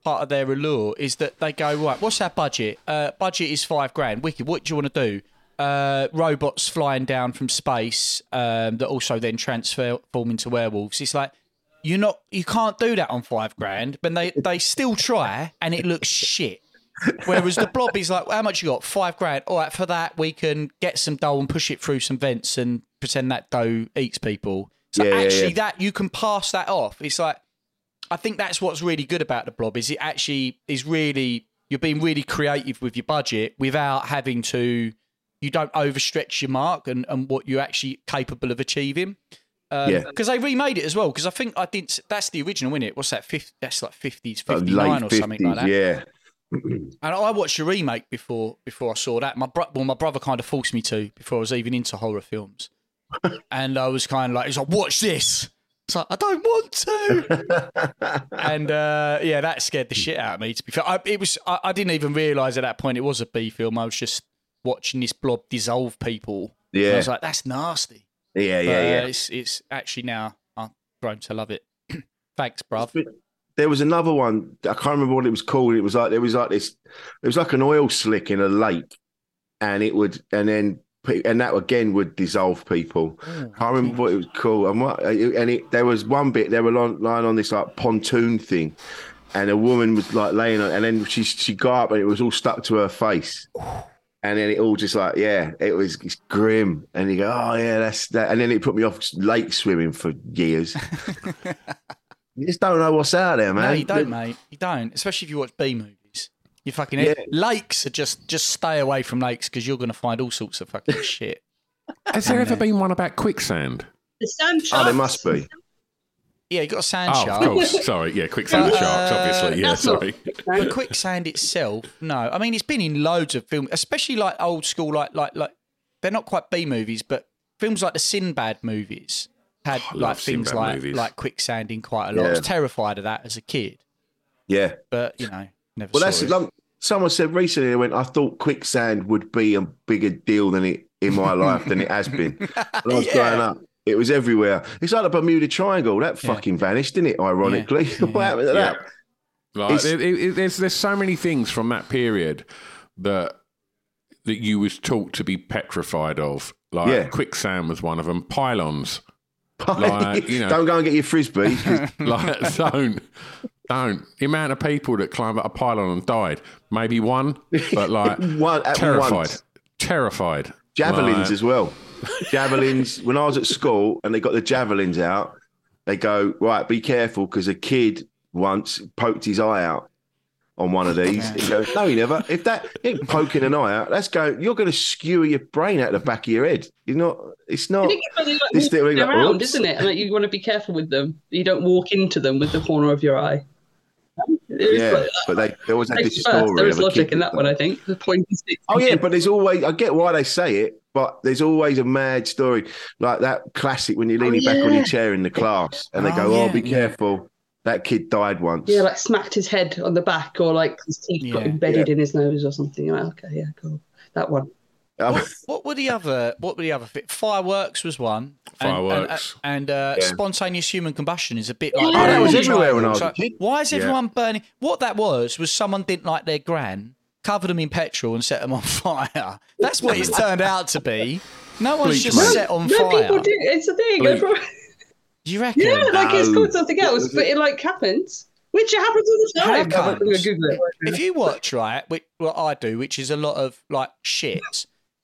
part of their allure, is that they go right. What's our budget? Uh, budget is five grand. Wicked. What do you want to do? Uh, robots flying down from space um, that also then transform into werewolves. It's like you're not. You can't do that on five grand. But they they still try, and it looks shit. Whereas the blob is like, how much you got? Five grand. All right, for that we can get some dough and push it through some vents and pretend that dough eats people. So Yeah, yeah, actually, yeah. that you can pass that off. It's like I think that's what's really good about the blob is it actually is really you're being really creative with your budget without having to. You don't overstretch your mark and, and what you're actually capable of achieving. Um, Yeah. Because they remade it as well. Because I think I didn't. That's the original, isn't it? What's that? 50, that's like fifties, fifty nine or something like that. Yeah. And I watched the remake before before I saw that. My bro- well, my brother kind of forced me to before I was even into horror films, and I was kind of like, he's like, watch this. It's like I don't want to, and uh, yeah, that scared the shit out of me. To be fair, I, it was I, I didn't even realise at that point it was a B film. I was just watching this blob dissolve people. And Yeah. I was like, that's nasty. Yeah, But, yeah, uh, yeah. it's it's actually now I've grown to love it. Thanks, bruv. There was another one. I can't remember what it was called. It was like there was like this. It was like an oil slick in a lake, and it would, and then and that again would dissolve people. Oh, I can't remember what it was called. And what, and it, there was one bit they were lying lying on this like pontoon thing, and a woman was like laying on, and then she she got up and it was all stuck to her face. And then it all just like, yeah, it was it's grim. And you go, oh, yeah, that's that. And then it put me off lake swimming for years. you just don't know what's out there, man. No, you don't, mate. You don't. Especially if you watch B movies. You fucking Yeah. lakes are just just stay away from lakes because you're going to find all sorts of fucking shit. Has there ever uh, been one about quicksand? The sand Oh, there must be. Yeah, you got a sand Oh, shark. of course. Sorry. Yeah, quicksand But, sharks, uh, obviously. Yeah, sorry. But quicksand itself, no. I mean, it's been in loads of films, especially like old school, like like like they're not quite B movies, but films like the Sinbad movies had I like things Sinbad like movies. like quicksand in quite a lot. I was terrified of that as a kid, Yeah. but you know, never. Well, saw that's it. like, someone said recently. They went, "I thought quicksand would be a bigger deal than it in my life than it has been." When I was Yeah. growing up, it was everywhere. It's like the Bermuda Triangle. That fucking vanished, didn't it? Ironically, what happened to Yeah. that? Like, it- it- there's there's so many things from that period that that you was taught to be petrified of. Like Yeah. quicksand was one of them. Pylons. Like, you know- don't go and get your frisbee. like don't don't the amount of people that climbed up a pylon and died maybe one but like One- terrified once. terrified javelins Like, as well. Javelins. when I was at school and they got the javelins out, they go right. Be careful because a kid once poked his eye out on one of these. He goes, no, he never. If that you ain't poking an eye out, that's going. You're going to skewer your brain out of the back of your head. You're not. It's not. think they like This thing, around, oops. isn't it? And like, you want to be careful with them. You don't walk into them with the corner of your eye. There is Yeah, like- but they, they always had Face first, story. there is of logic kid in that- that one, I think. The point is, Oh yeah, but there's always I get why they say it, but there's always a mad story like that classic when you're Oh, leaning back on your chair in the class and they Oh, go, "Oh, yeah, be yeah. careful, that kid died once." yeah, like smacked his head on the back, or like his teeth got Yeah. embedded in his nose or something. You're like, okay, yeah, cool. That one. Um, What, what were the other? What were the other? Fi- Fireworks was one. And- Fireworks. and, and, uh, Yeah. spontaneous human combustion is a bit like. Oh, that was everywhere when I was So a kid. Why is Yeah. everyone burning? What that was was someone didn't like their gran, covered them in petrol and set them on fire. That's what it's turned out to be. No one's Bleach, just mate. set on no, fire. people do. It's a thing. Do you reckon? Yeah, like it's called something else, but it like happens. Which happens all the time. I'm comes? gonna Google it. if you watch right, which, what I do, which is a lot of like shit,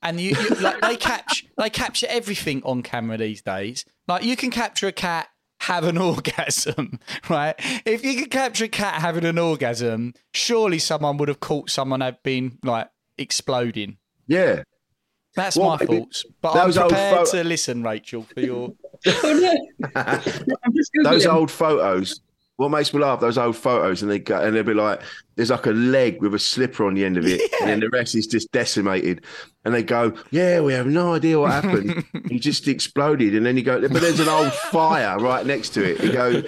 and you, you like they capture they capture everything on camera these days. Like you can capture a cat have an orgasm, right? If you can capture a cat having an orgasm, surely someone would have caught someone had been like exploding. yeah. That's Well, my maybe- thoughts. But I'm those old prepared pho- to listen, Rachael, for your. Oh no! I'm just Googling. Those old photos. What makes me laugh? Those old photos, and they go, and they'll be like, "There's like a leg with a slipper on the end of it, and then the rest is just decimated." And they go, "Yeah, we have no idea what happened. he just exploded." And then you go, "But there's an old fire right next to it." You go,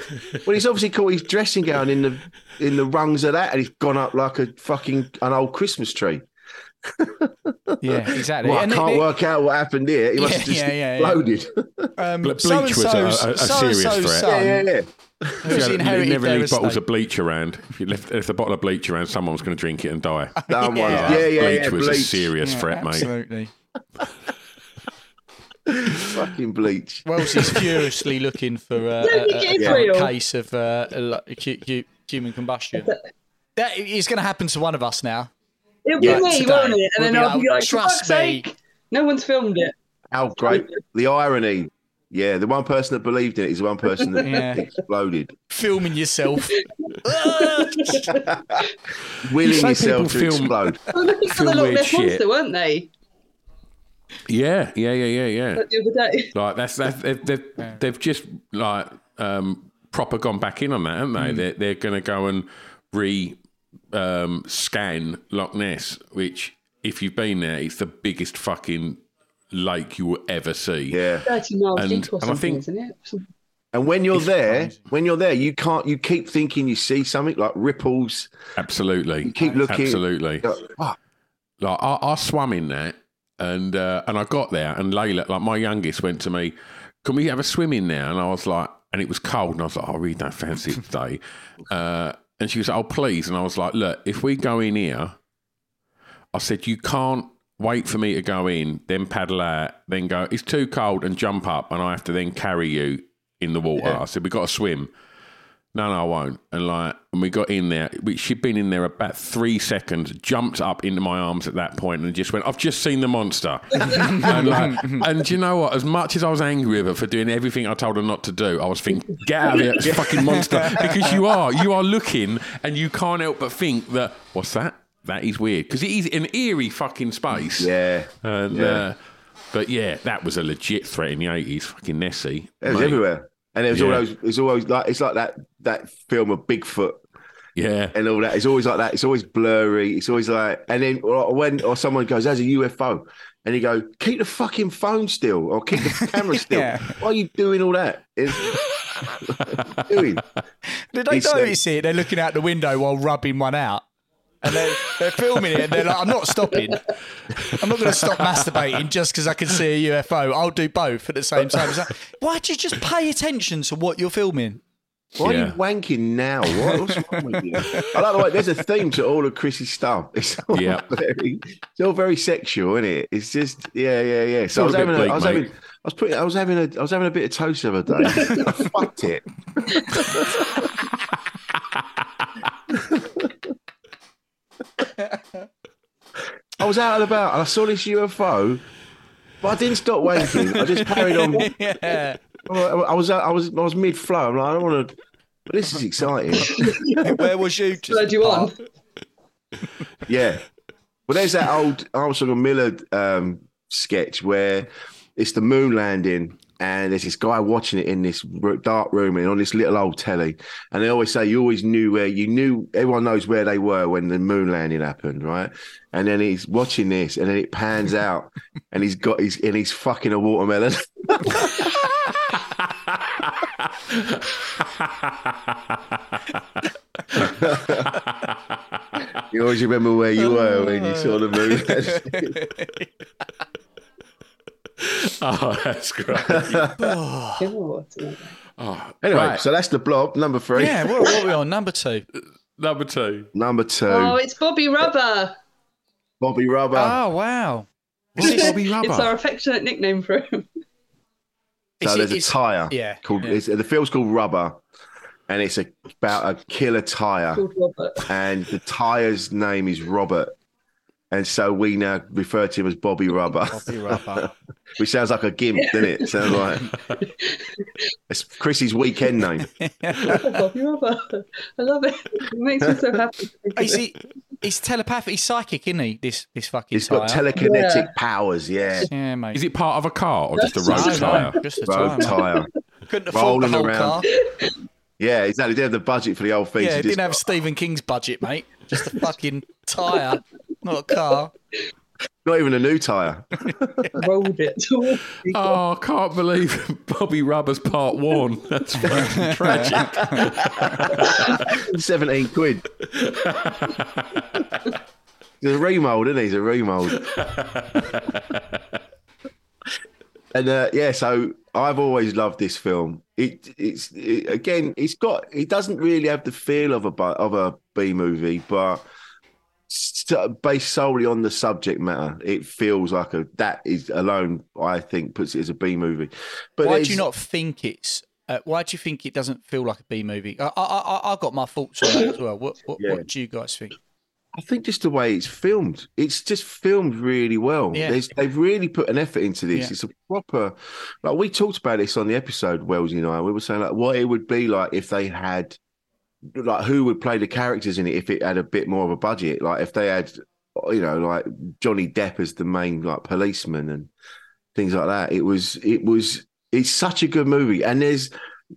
"Well, he's obviously caught his dressing gown in the in the rungs of that, and he's gone up like a fucking an old Christmas tree." Yeah, exactly. Well, I And can't it- work out what happened here. He must have just yeah, yeah, yeah. exploded. Um, bleach so-and-so's- was a- a- a serious so-and-so's threat. son, yeah, yeah, yeah. If who's you had- inherited never their leave bottles of bleach around. If you left if the bottle of bleach around, someone's going to drink it and die. That one. Yeah. Yeah, yeah, bleach yeah. was a serious Yeah, threat, mate. absolutely. Fucking bleach. Wells is furiously looking for uh, No, a, a, a case of uh, like, hu- hu- human combustion. That is going to happen to one of us now. It'll be Yeah, me, today. won't it? And We'll then I'll be like, like, "Trust me." sake, no one's filmed it. How great the irony Yeah, the one person that believed in it is the one person that Yeah. exploded, Filming yourself. willing say yourself to film- explode. They were looking for Feel the Loch weird Ness shit. monster, weren't they? Yeah, yeah, yeah, yeah, yeah. Like the other day. Like that's that they've, they've, they've just like um, proper gone back in on that, haven't they? They're they're going to go and re um, scan Loch Ness, which if you've been there, it's the biggest fucking lake you will ever see. Yeah, Thirty miles And- deep or and something, think- isn't it? And when you're It's there, crazy. when you're there, you can't. You keep thinking you see something like ripples. Absolutely, You keep looking. Absolutely. Like, "Fuck." Like I, I swam in that, and uh, and I got there, and Layla, like my youngest, went to me, "Can we have a swim in there?" And I was like, and it was cold, and I was like, "Oh, "I really don't fancy it today." Uh, and she was like, "Oh, please," and I was like, "Look, if we go in here," I said, "You can't." Wait for me to go in, then paddle out, then go. It's too cold, and jump up, and I have to then carry you in the water. I said, we've got to swim." No, no, I won't. And like, and we got in there. We, she'd been in there about three seconds, jumped up into my arms at that point, and just went, "I've just seen the monster." and, like, and you know what? As much as I was angry with her for doing everything I told her not to do, I was thinking, "Get out of here, it's fucking monster!" Because you are, you are looking, and you can't help but think that what's that? That is weird because it is an eerie fucking space. Yeah, And, Yeah. Uh, but yeah, that was a legit threat in the eighties. Fucking Nessie. It was mate. everywhere, and it was Yeah. always. It's always like it's like that that film of Bigfoot. Yeah. and all that. It's always like that. It's always blurry. It's always like, and then or when or someone goes, "There's a UFO," and you go, "Keep the fucking phone still, or keep the camera still." Yeah. Why are you doing all that? It's, doing. Did they It's, notice it? They're looking out the window while rubbing one out. And they're, they're filming it and they're like, I'm not stopping. I'm not going to stop masturbating just because I can see a UFO. I'll do both at the same time. It's like, why'd you just pay attention to what you're filming? Why are you wanking now? What, what's wrong with you? I like the way there's a theme to all of Chris's stuff. It's all Yeah. very, it's all very sexual, isn't it? It's just yeah, yeah, yeah. So I was a having, a, bleak, I was having, I was putting, I was having a, I was having a bit of toast the other day. I fucked it. I was out and about and I saw this UFO, but I didn't stop wanking. I just carried on. yeah. I I was, I was, I was mid flow. I'm like, I don't want to. But this is exciting. Where was you? Just Led you on. Yeah. Well, there's that old Armstrong and Miller um, sketch where it's the moon landing and there's this guy watching it in this dark room and on this little old telly. And they always say you always knew where you knew, everyone knows where they were when the moon landing happened, right? And then he's watching this and then it pans out and he's got his, and he's fucking a watermelon. you always remember where you were when you saw the moon. Oh, that's great. Oh, Anyway, right. so that's the blob number three. Yeah, what, what are we on? Number two. number two. Number two, Oh, it's Bobby Rubber. Bobby Rubber. Oh, wow. What's Bobby Rubber? It's our affectionate nickname for him. so Is it- there's a tire. yeah, Called yeah. It's, the film's called Rubber, and it's a, about a killer tire, and the tire's name is Robert, and so we now refer to him as Bobby Rubber, Bobby Rubber. which sounds like a gimp, doesn't it? Sounds like it's Chrissy's weekend name. Bobby Rubber. I love it. It makes me so happy. Is he? He's telepathic. He's psychic, isn't he? This this fucking. It's got telekinetic Yeah. powers. Yeah, Yeah, mate. Is it part of a car or just a That's road just tyre? Just a road tyre. mate. tire. Couldn't afford the Rolling whole around. car. Yeah, exactly. They have the budget for the old thing. Yeah, so it just- didn't have Stephen King's budget, mate. Just a fucking tyre, not a car. not even a new tire. Rolled it. Oh, I can't believe Bobby Rubber's part one. That's fucking tragic. 17 quid. He's a remold, isn't he? He's a remold. and uh, yeah, so I've always loved this film. It, it's it, again, it's got it doesn't really have the feel of a of a B movie, but st- based solely on the subject matter, it feels like a that is alone. I think puts it as a B movie. But why do you not think it's? Uh, why do you think it doesn't feel like a B movie? I I I, I got my thoughts on that as well. What what, Yeah. what do you guys think? I think just the way it's filmed, it's just filmed really well. Yeah. There's, they've really put an effort into this. Yeah. It's a proper, like we talked about this on the episode, Wells and I. We were saying like what it would be like if they had, like who would play the characters in it if it had a bit more of a budget. Like if they had, you know, like Johnny Depp as the main like policeman and things like that. It was, it was, it's such a good movie, and there's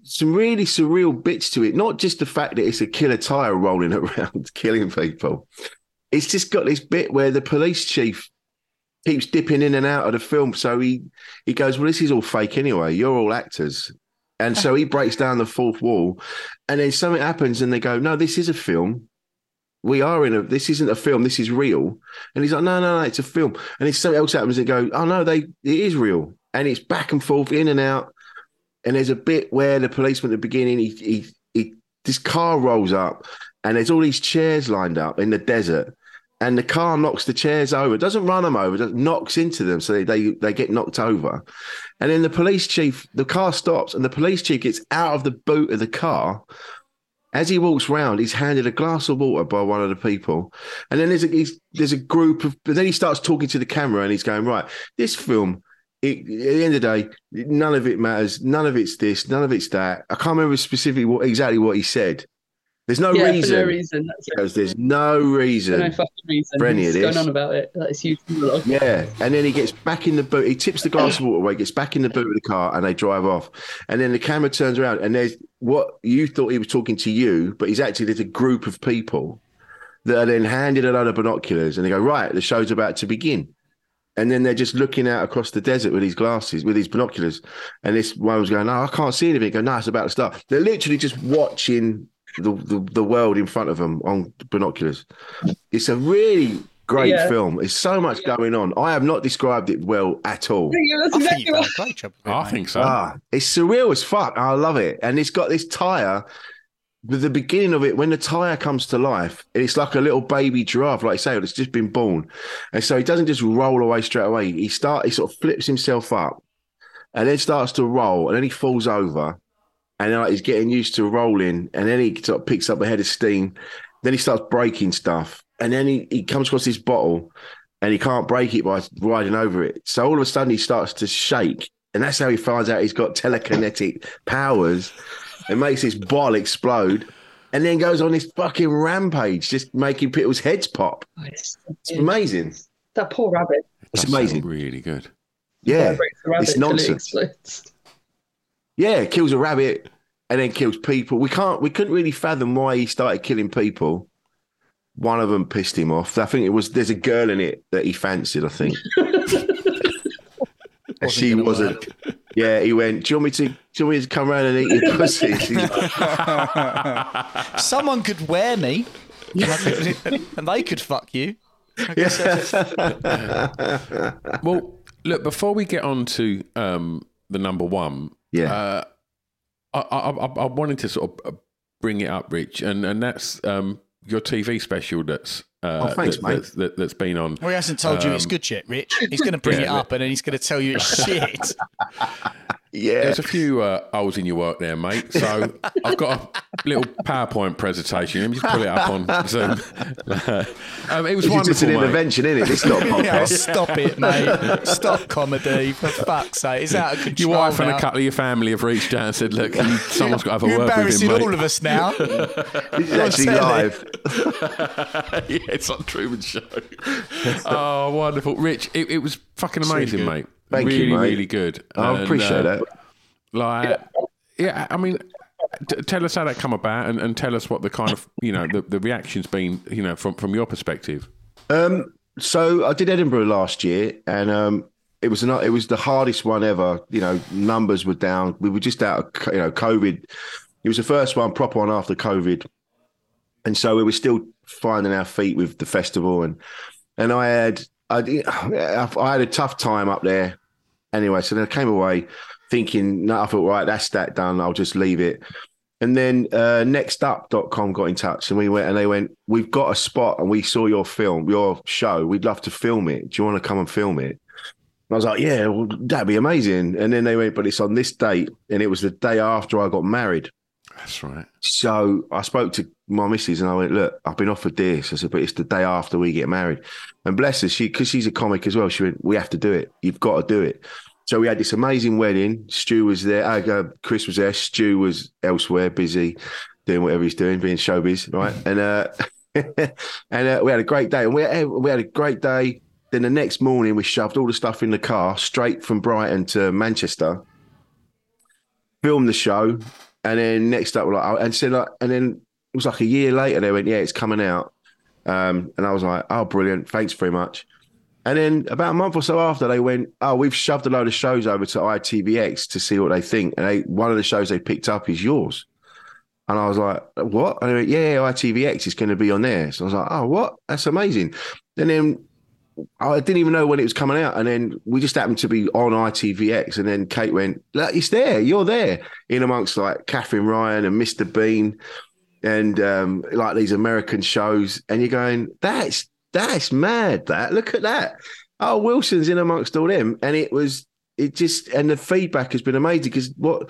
some really surreal bits to it. Not just the fact that it's a killer tire rolling around killing people. It's just got this bit where the police chief keeps dipping in and out of the film. So he he goes, "Well, this is all fake anyway. You're all actors." And so he breaks down the fourth wall, and then something happens, and they go, "No, this is a film. We are in a. This isn't a film. This is real." And he's like, "No, no, no, it's a film." And then something else happens, and go, "Oh no, they it is real." And it's back and forth, in and out. And there's a bit where the policeman at the beginning, he, he, he, this car rolls up, and there's all these chairs lined up in the desert, and the car knocks the chairs over. It doesn't run them over, just knocks into them, so they, they they get knocked over. And then the police chief, the car stops, and the police chief gets out of the boot of the car. As he walks round, he's handed a glass of water by one of the people, and then there's a there's a group of. But then he starts talking to the camera, and he's going, "Right, this film it, at the end of the day, none of it matters. None of it's this. None of it's that. I can't remember specifically what exactly what he said. There's no yeah, reason. For no reason. Because there's no reason. For no fucking reason. for any He's of this. going on about it. That is huge monologue. Yeah, and then he gets back in the boot. He tips the glass of water away, gets back in the boot of the car, and they drive off. And then the camera turns around, and there's what you thought he was talking to you, but he's actually there's a group of people that are then handed a load of binoculars, and they go, "Right, the show's about to begin." And then they're just looking out across the desert with these glasses, with these binoculars. And this one was going, No, I can't see anything. Go, no, it's about to start. They're literally just watching the, the, the world in front of them on binoculars. It's a really great Yeah. film. There's so much going on. I have not described it well at all. I think you've a great job. I think so. Ah, it's surreal as fuck. I love it. And it's got this tire. With the beginning of it, when the tire comes to life, it's like a little baby giraffe, like I say, it's just been born. And so he doesn't just roll away straight away. He start he sort of flips himself up and then starts to roll, and then he falls over. And then like, he's getting used to rolling, and then he sort of picks up a head of steam. Then he starts breaking stuff, and then he, he comes across this bottle, and he can't break it by riding over it. So all of a sudden he starts to shake, and that's how he finds out he's got telekinetic powers. and makes this bottle explode, and then goes on this fucking rampage, just making people's heads pop. Oh, it's, It's amazing. That poor rabbit. It's amazing. Really good. Yeah, breaks the rabbit it's till it nonsense. Yeah, kills a rabbit and then kills people. We can't. We couldn't really fathom why he started killing people. One of them pissed him off. I think it was. There's a girl in it that he fancied. I think. And she wasn't. Yeah, he went. Do you want me to? Do you want me to come around and eat your pussy? Like, Someone could wear me, and, I could- and they could fuck you. I guess that's- Well, look, before we get on to um, the number one, Yeah. uh, I, I, I, I wanted to sort of uh, bring it up, Rich, and, and that's um, your TV special that's uh, Oh, thanks, that, mate. That's, that, that's been on. Well, he hasn't told you it's Um, good yet, Rich. He's going to bring yeah, it up and then he's going to tell you it's shit. yeah. There's a few uh, holes in your work there, mate. So I've got a little PowerPoint presentation. Let me just pull it up on Zoom. um, it was This is wonderful, just an mate. intervention, isn't it? It's not a Yeah, podcast. stop it, mate. Stop comedy, for fuck's sake. It's out of control. Your wife and a couple of your family have reached out and said, "Look, you, someone's got to have a You're word with embarrassing him, mate." all of us now. This is actually live. yeah, it's on Truman Show. oh, wonderful, Rich! It, it was fucking amazing, mate. Thank really, mate. really good. I And, appreciate uh, that. Like, yeah, I mean, t- tell us how that come about, and, and tell us what the kind of you know the, the reaction's been, you know, from from your perspective. Um, so I did Edinburgh last year, and um, it was not. It was the hardest one ever. You know, numbers were down. We were just out of you know COVID. It was the first one proper one after COVID, and so we were still finding our feet with the festival. And and I had I, I had a tough time up there. Anyway, so then I came away thinking, no, I thought, right, that's that done. I'll just leave it. And then uh, nextup.com got in touch and we went and they went, We've got a spot and we saw your film, your show. We'd love to film it. Do you want to come and film it? And I was like, Yeah, well, that'd be amazing. And then they went, But it's on this date. And it was the day after I got married. That's right. So I spoke to my missus and I went, look, I've been offered this. I said, but it's the day after we get married. And bless her, she because she's a comic as well. She went, we have to do it. You've got to do it. So we had this amazing wedding. Stu was there. Uh, Chris was there. Stu was elsewhere, busy doing whatever he's doing, being showbiz, right? and uh, and uh, we had a great day. And we had, we had a great day. Then the next morning, we shoved all the stuff in the car straight from Brighton to Manchester. Filmed the show, and then next up, like, and said, like, and then it was like a year later. They went, "Yeah, it's coming out," um, and I was like, "Oh, brilliant! Thanks very much." And then about a month or so after, they went, "Oh, we've shoved a load of shows over to ITVX to see what they think." And they, one of the shows they picked up is yours. And I was like, "What?" And they went, "Yeah, ITVX is going to be on there." So I was like, "Oh, what? That's amazing!" And then I didn't even know when it was coming out, and then we just happened to be on ITVX, and then Kate went, "Look, it's there, you're there," in amongst like Katherine Ryan and Mr. Bean, and um, like these American shows, and you're going, "That's that's mad! That look at that." Oh, Wilson's in amongst all them, and it was it just and the feedback has been amazing because what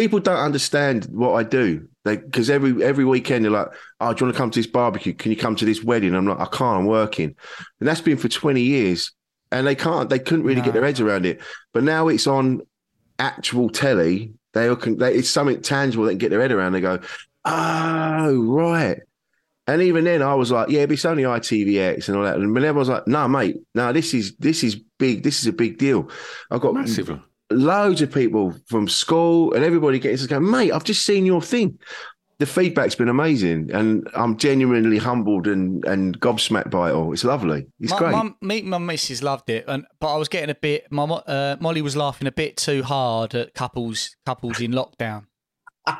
people don't understand what I do. Because every every weekend they're like, "Oh, do you want to come to this barbecue? Can you come to this wedding?" I'm like, "I can't. I'm working," and that's been for 20 years, and they can't. They couldn't really get their heads around it. But now it's on actual telly. They, all can, they it's something tangible they can get their head around. They go, "Oh, right." And even then, I was like, "Yeah, but it's only ITVX and all that." And everyone was like, "No, mate, no, this is this is big. This is a big deal." I've got Massive. Loads of people from school and everybody gets to go, mate, I've just seen your thing. The feedback's been amazing, and I'm genuinely humbled and, and gobsmacked by it all. It's lovely. It's my, great. My, me, my missus loved it, and but I was getting a bit. My uh, Molly was laughing a bit too hard at couples couples in lockdown, and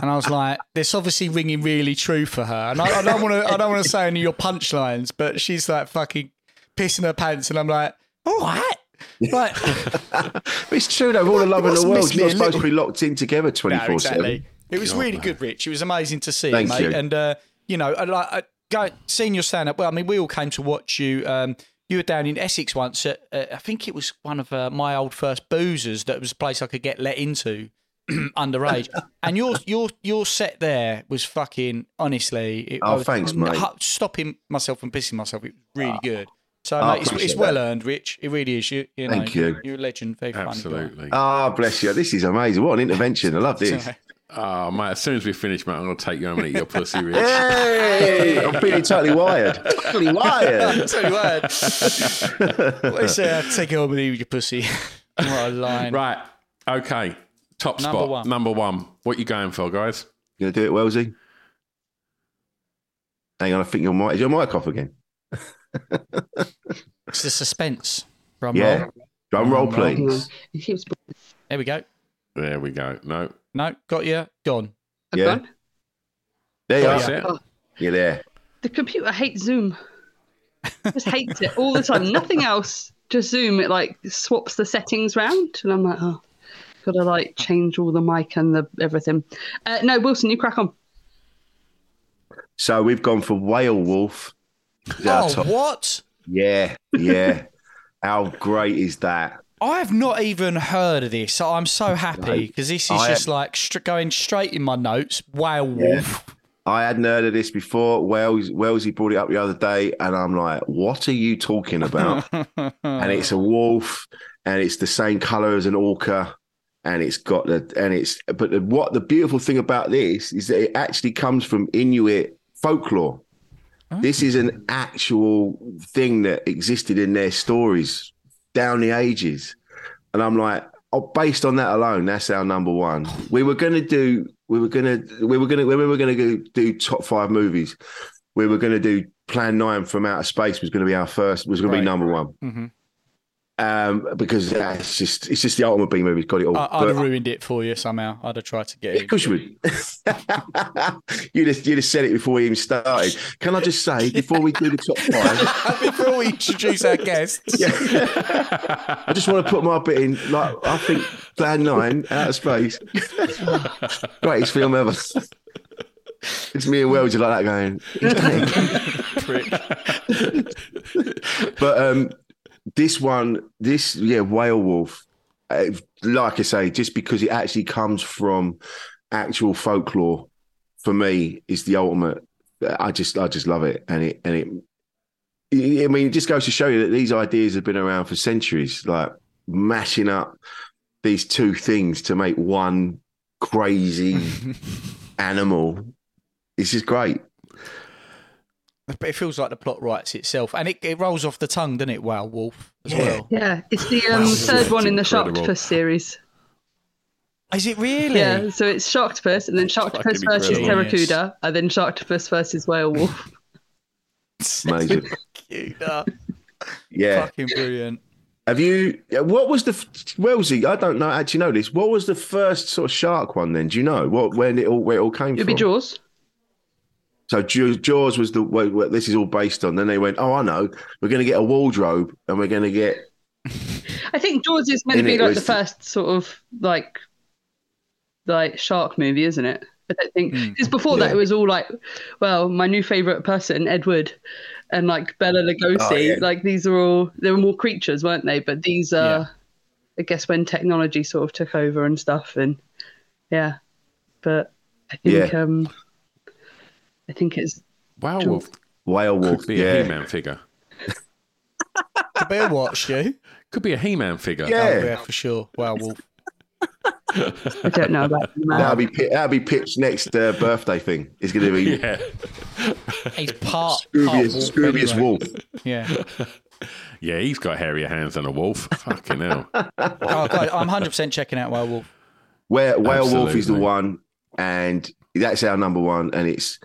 I was like, "This obviously ringing really true for her." And I, I don't want to. I don't want to say any of your punchlines, but she's like fucking pissing her pants, and I'm like, "All right." Like, it's true though. All the love in the world. missing You're me not supposed little- to be locked in together twenty No, four exactly. seven. It was really good, Rich. It was amazing to see, Thank mate. you. And uh, you know, I like I, go, seeing your stand up. Well, I mean, we all came to watch you. Um, you were down in Essex once. At, uh, I think it was one of uh, my old first boozers. That was a place I could get let into underage. and your your your set there was fucking honestly. It, Oh, was thanks, mate. Stopping myself from pissing myself. It was really good. So, I mate, it's, it's well earned, Rich. It really is. You, you know, Thank you. You're a legend. Very Absolutely. Ah, bless you. This is amazing. What an intervention. I love this. Oh, mate, as soon as we finish, mate, I'm going to take you home and eat your pussy, Rich. Hey, I'm feeling totally wired. Totally wired. Tell you what. what is uh, take it home and eat with your pussy? what a line. Right. Okay. Top Number spot. one. Number one. What you going for, guys? You gonna do it, Wellesley? Hang on, I think your mic is your mic off again. It's the suspense. Drum yeah. roll. Drum roll, please. There we go. There we go. No. No, got you. Gone. Yeah. There you That's are. it. Oh, You're there. the computer hates Zoom. Just hates it all the time. Nothing else. Just Zoom. It like swaps the settings round, and I'm like, oh, gotta like change all the mic and the everything. Uh, no, Wilson, you crack on. So we've gone for Whale Wolf. Oh, top- what? Yeah, yeah. How great is that? I've not even heard of this. So I'm so happy because this is I- just like str- going straight in my notes. Whale wolf. I hadn't heard of this before. Wells, Wellesley brought it up the other day, and I'm like, "What are you talking about?" and it's a wolf, and it's the same color as an orca, and it's got the and it's. But the, what the beautiful thing about this is that it actually comes from Inuit folklore. This is an actual thing that existed in their stories down the ages, and I'm like, oh, based on that alone, that's our number one. We were gonna do, we were gonna, we were gonna, when we were gonna go do top five movies, we were gonna do Plan Nine from Outer Space was gonna be our first, was gonna Right. be number one. hmm Um, because that's just, it's just the ultimate B movie. Got it all. I, I'd have ruined it for you somehow. I'd have tried to get it. of course you would. you just you just said it before we even started. Can I just say before we do the top five? Before we introduce our guests, yeah. I just want to put my bit in. Like I think Plan Nine, Out of Space, greatest film ever. It's me and Wells are like that going. "He's done it." but um, this one, this yeah, Whale Wolf, uh, like I say, just because it actually comes from actual folklore for me is the ultimate. I just I just love it, and it and it. I mean, it just goes to show you that these ideas have been around for centuries, like mashing up these two things to make one crazy animal. This is great. But it feels like the plot writes itself, and it, it rolls off the tongue, doesn't it? Wow, Wolf as well. Yeah, it's the um, third one in the incredible. Sharktopus series. Is it really? Yeah, so it's Sharktopus, and then Sharktopus fucking versus incredible. Pteracuda, and then Sharktopus versus Whale Werewolf. Amazing. Cute. Yeah. Fucking brilliant. Have you? What was the Wellesley? I don't know. Actually, know this. What was the first sort of shark one? Then do you know what when it all where it all came from? It'd be Jaws. So Jaw- Jaws was the what, what this is all based on. Then they went, oh, I know. We're going to get a wardrobe, and we're going to get I think Jaws is meant to be like the first sort of like like shark movie, isn't it? I don't think because before that it was all like, well, my new favorite person, Edward, and like Bela Lugosi. Oh, yeah. Like these are all they were more creatures, weren't they? But these are, I guess, when technology sort of took over and stuff, and yeah. But I think Yeah. um, I think it's Werewolf Werewolf. could be a. He-Man figure. Could be a watch, you. Could be a He-Man figure. Yeah. Oh, yeah, for sure. Werewolf. I don't know about them. That'll be pi- that'll be Pip's next uh, birthday thing. It's going to be Yeah. He's part, part Scoobius, wolf Scoobius anyway. Wolf. Yeah. Yeah, he's got hairier hands than a wolf. Fucking hell. Oh, God, I'm 100% checking out Werewolf. Where Werewolf is the Absolutely. one, and that's our number one. And it's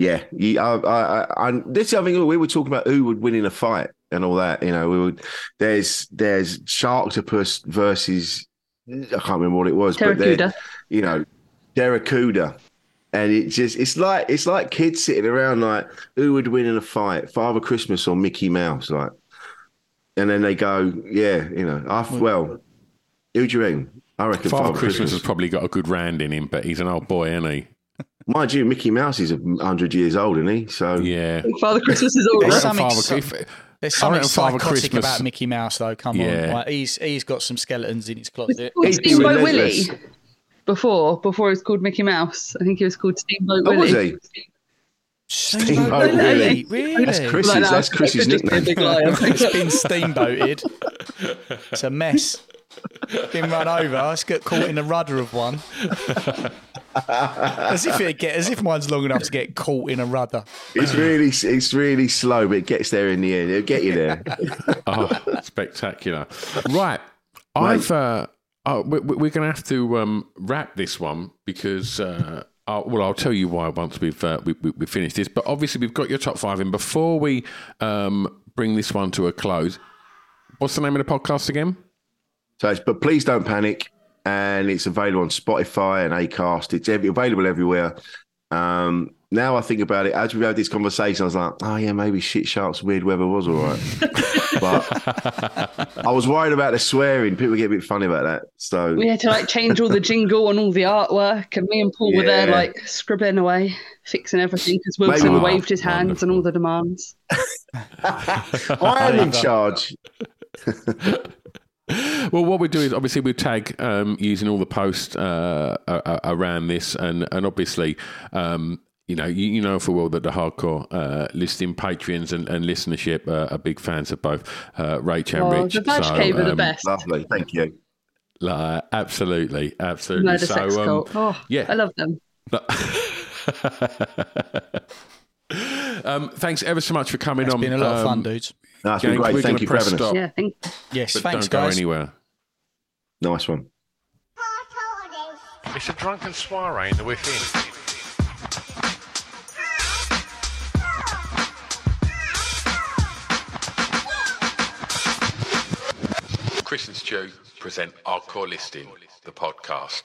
yeah, you, I, I, I, I, this is something we were talking about who would win in a fight and all that. You know, we would. There's there's Sharktopus versus I can't remember what it was, but Pteracuda. they're- you know, Pteracuda. And it just it's like it's like kids sitting around like who would win in a fight, Father Christmas or Mickey Mouse, like. And then they go, yeah, you know, I, hmm. well, who do you reckon? I reckon Father Father, Christmas Christmas. has probably got a good round in him, but he's an old boy, isn't he? Mind you, Mickey Mouse is a hundred years old, isn't he? So Yeah. Father Christmas is older. There's I reckon something, Father- so- if- there's I something reckon Father psychotic Christmas- about Mickey Mouse, though. Come Yeah. on. Like, he's, he's got some skeletons in his closet. called Steamboat Willie before before he was called Mickey Mouse. I think he was called Steamboat Oh, was Willie. he? Steamboat Willie. Really? That's Chris's, Like that. that's Chris's It be nickname. It's been steamboated. It's a mess. Been run over. It's got caught in the rudder of one. as if it get as if mine's long enough to get caught in a rudder. It's really, it's really slow, but it gets there in the end. It'll get you there. Oh, spectacular. Right. I've, uh, oh, we, we- we're going to have to um, wrap this one because, uh, i well, I'll tell you why once we've, uh, we, we, we finished this. But obviously, we've got your top five in. Before we um, bring this one to a close, what's the name of the podcast again? So, it's, but please don't panic. And it's available on Spotify and Acast. It's every, available everywhere. Um, now I think about it, as we've had this conversation, I was like, oh yeah, maybe shit sharks weird weather was all right. but I was worried about the swearing. People get a bit funny about that. So We had to like change all the jingle and all the artwork, and me and Paul were there like scribbling away, fixing everything because Wilson Maybe- waved his hands and all the demands. I am in charge. Well, what we do is obviously we tag um, using all the posts uh, a- a- around this, and and obviously. Um, you know, you, you know for well that the hardcore uh, listing Patreons and, and listenership uh, are big fans of both uh, Rach and Oh, Rich. the Badge So, Cave are the um, best. Lovely. Thank you. like, absolutely, absolutely. Murder so, sex um, cult. Oh, yeah. I love them. um, thanks ever so much for coming It's on. It's been a lot of fun, Um, dudes. No, it's been great. we're Thank gonna you for press having us. Yeah, thank Yes, but thanks, don't go anywhere. Nice one. It's a drunken soiree in the within. Chris and Stu present Hardcore Listing, the podcast.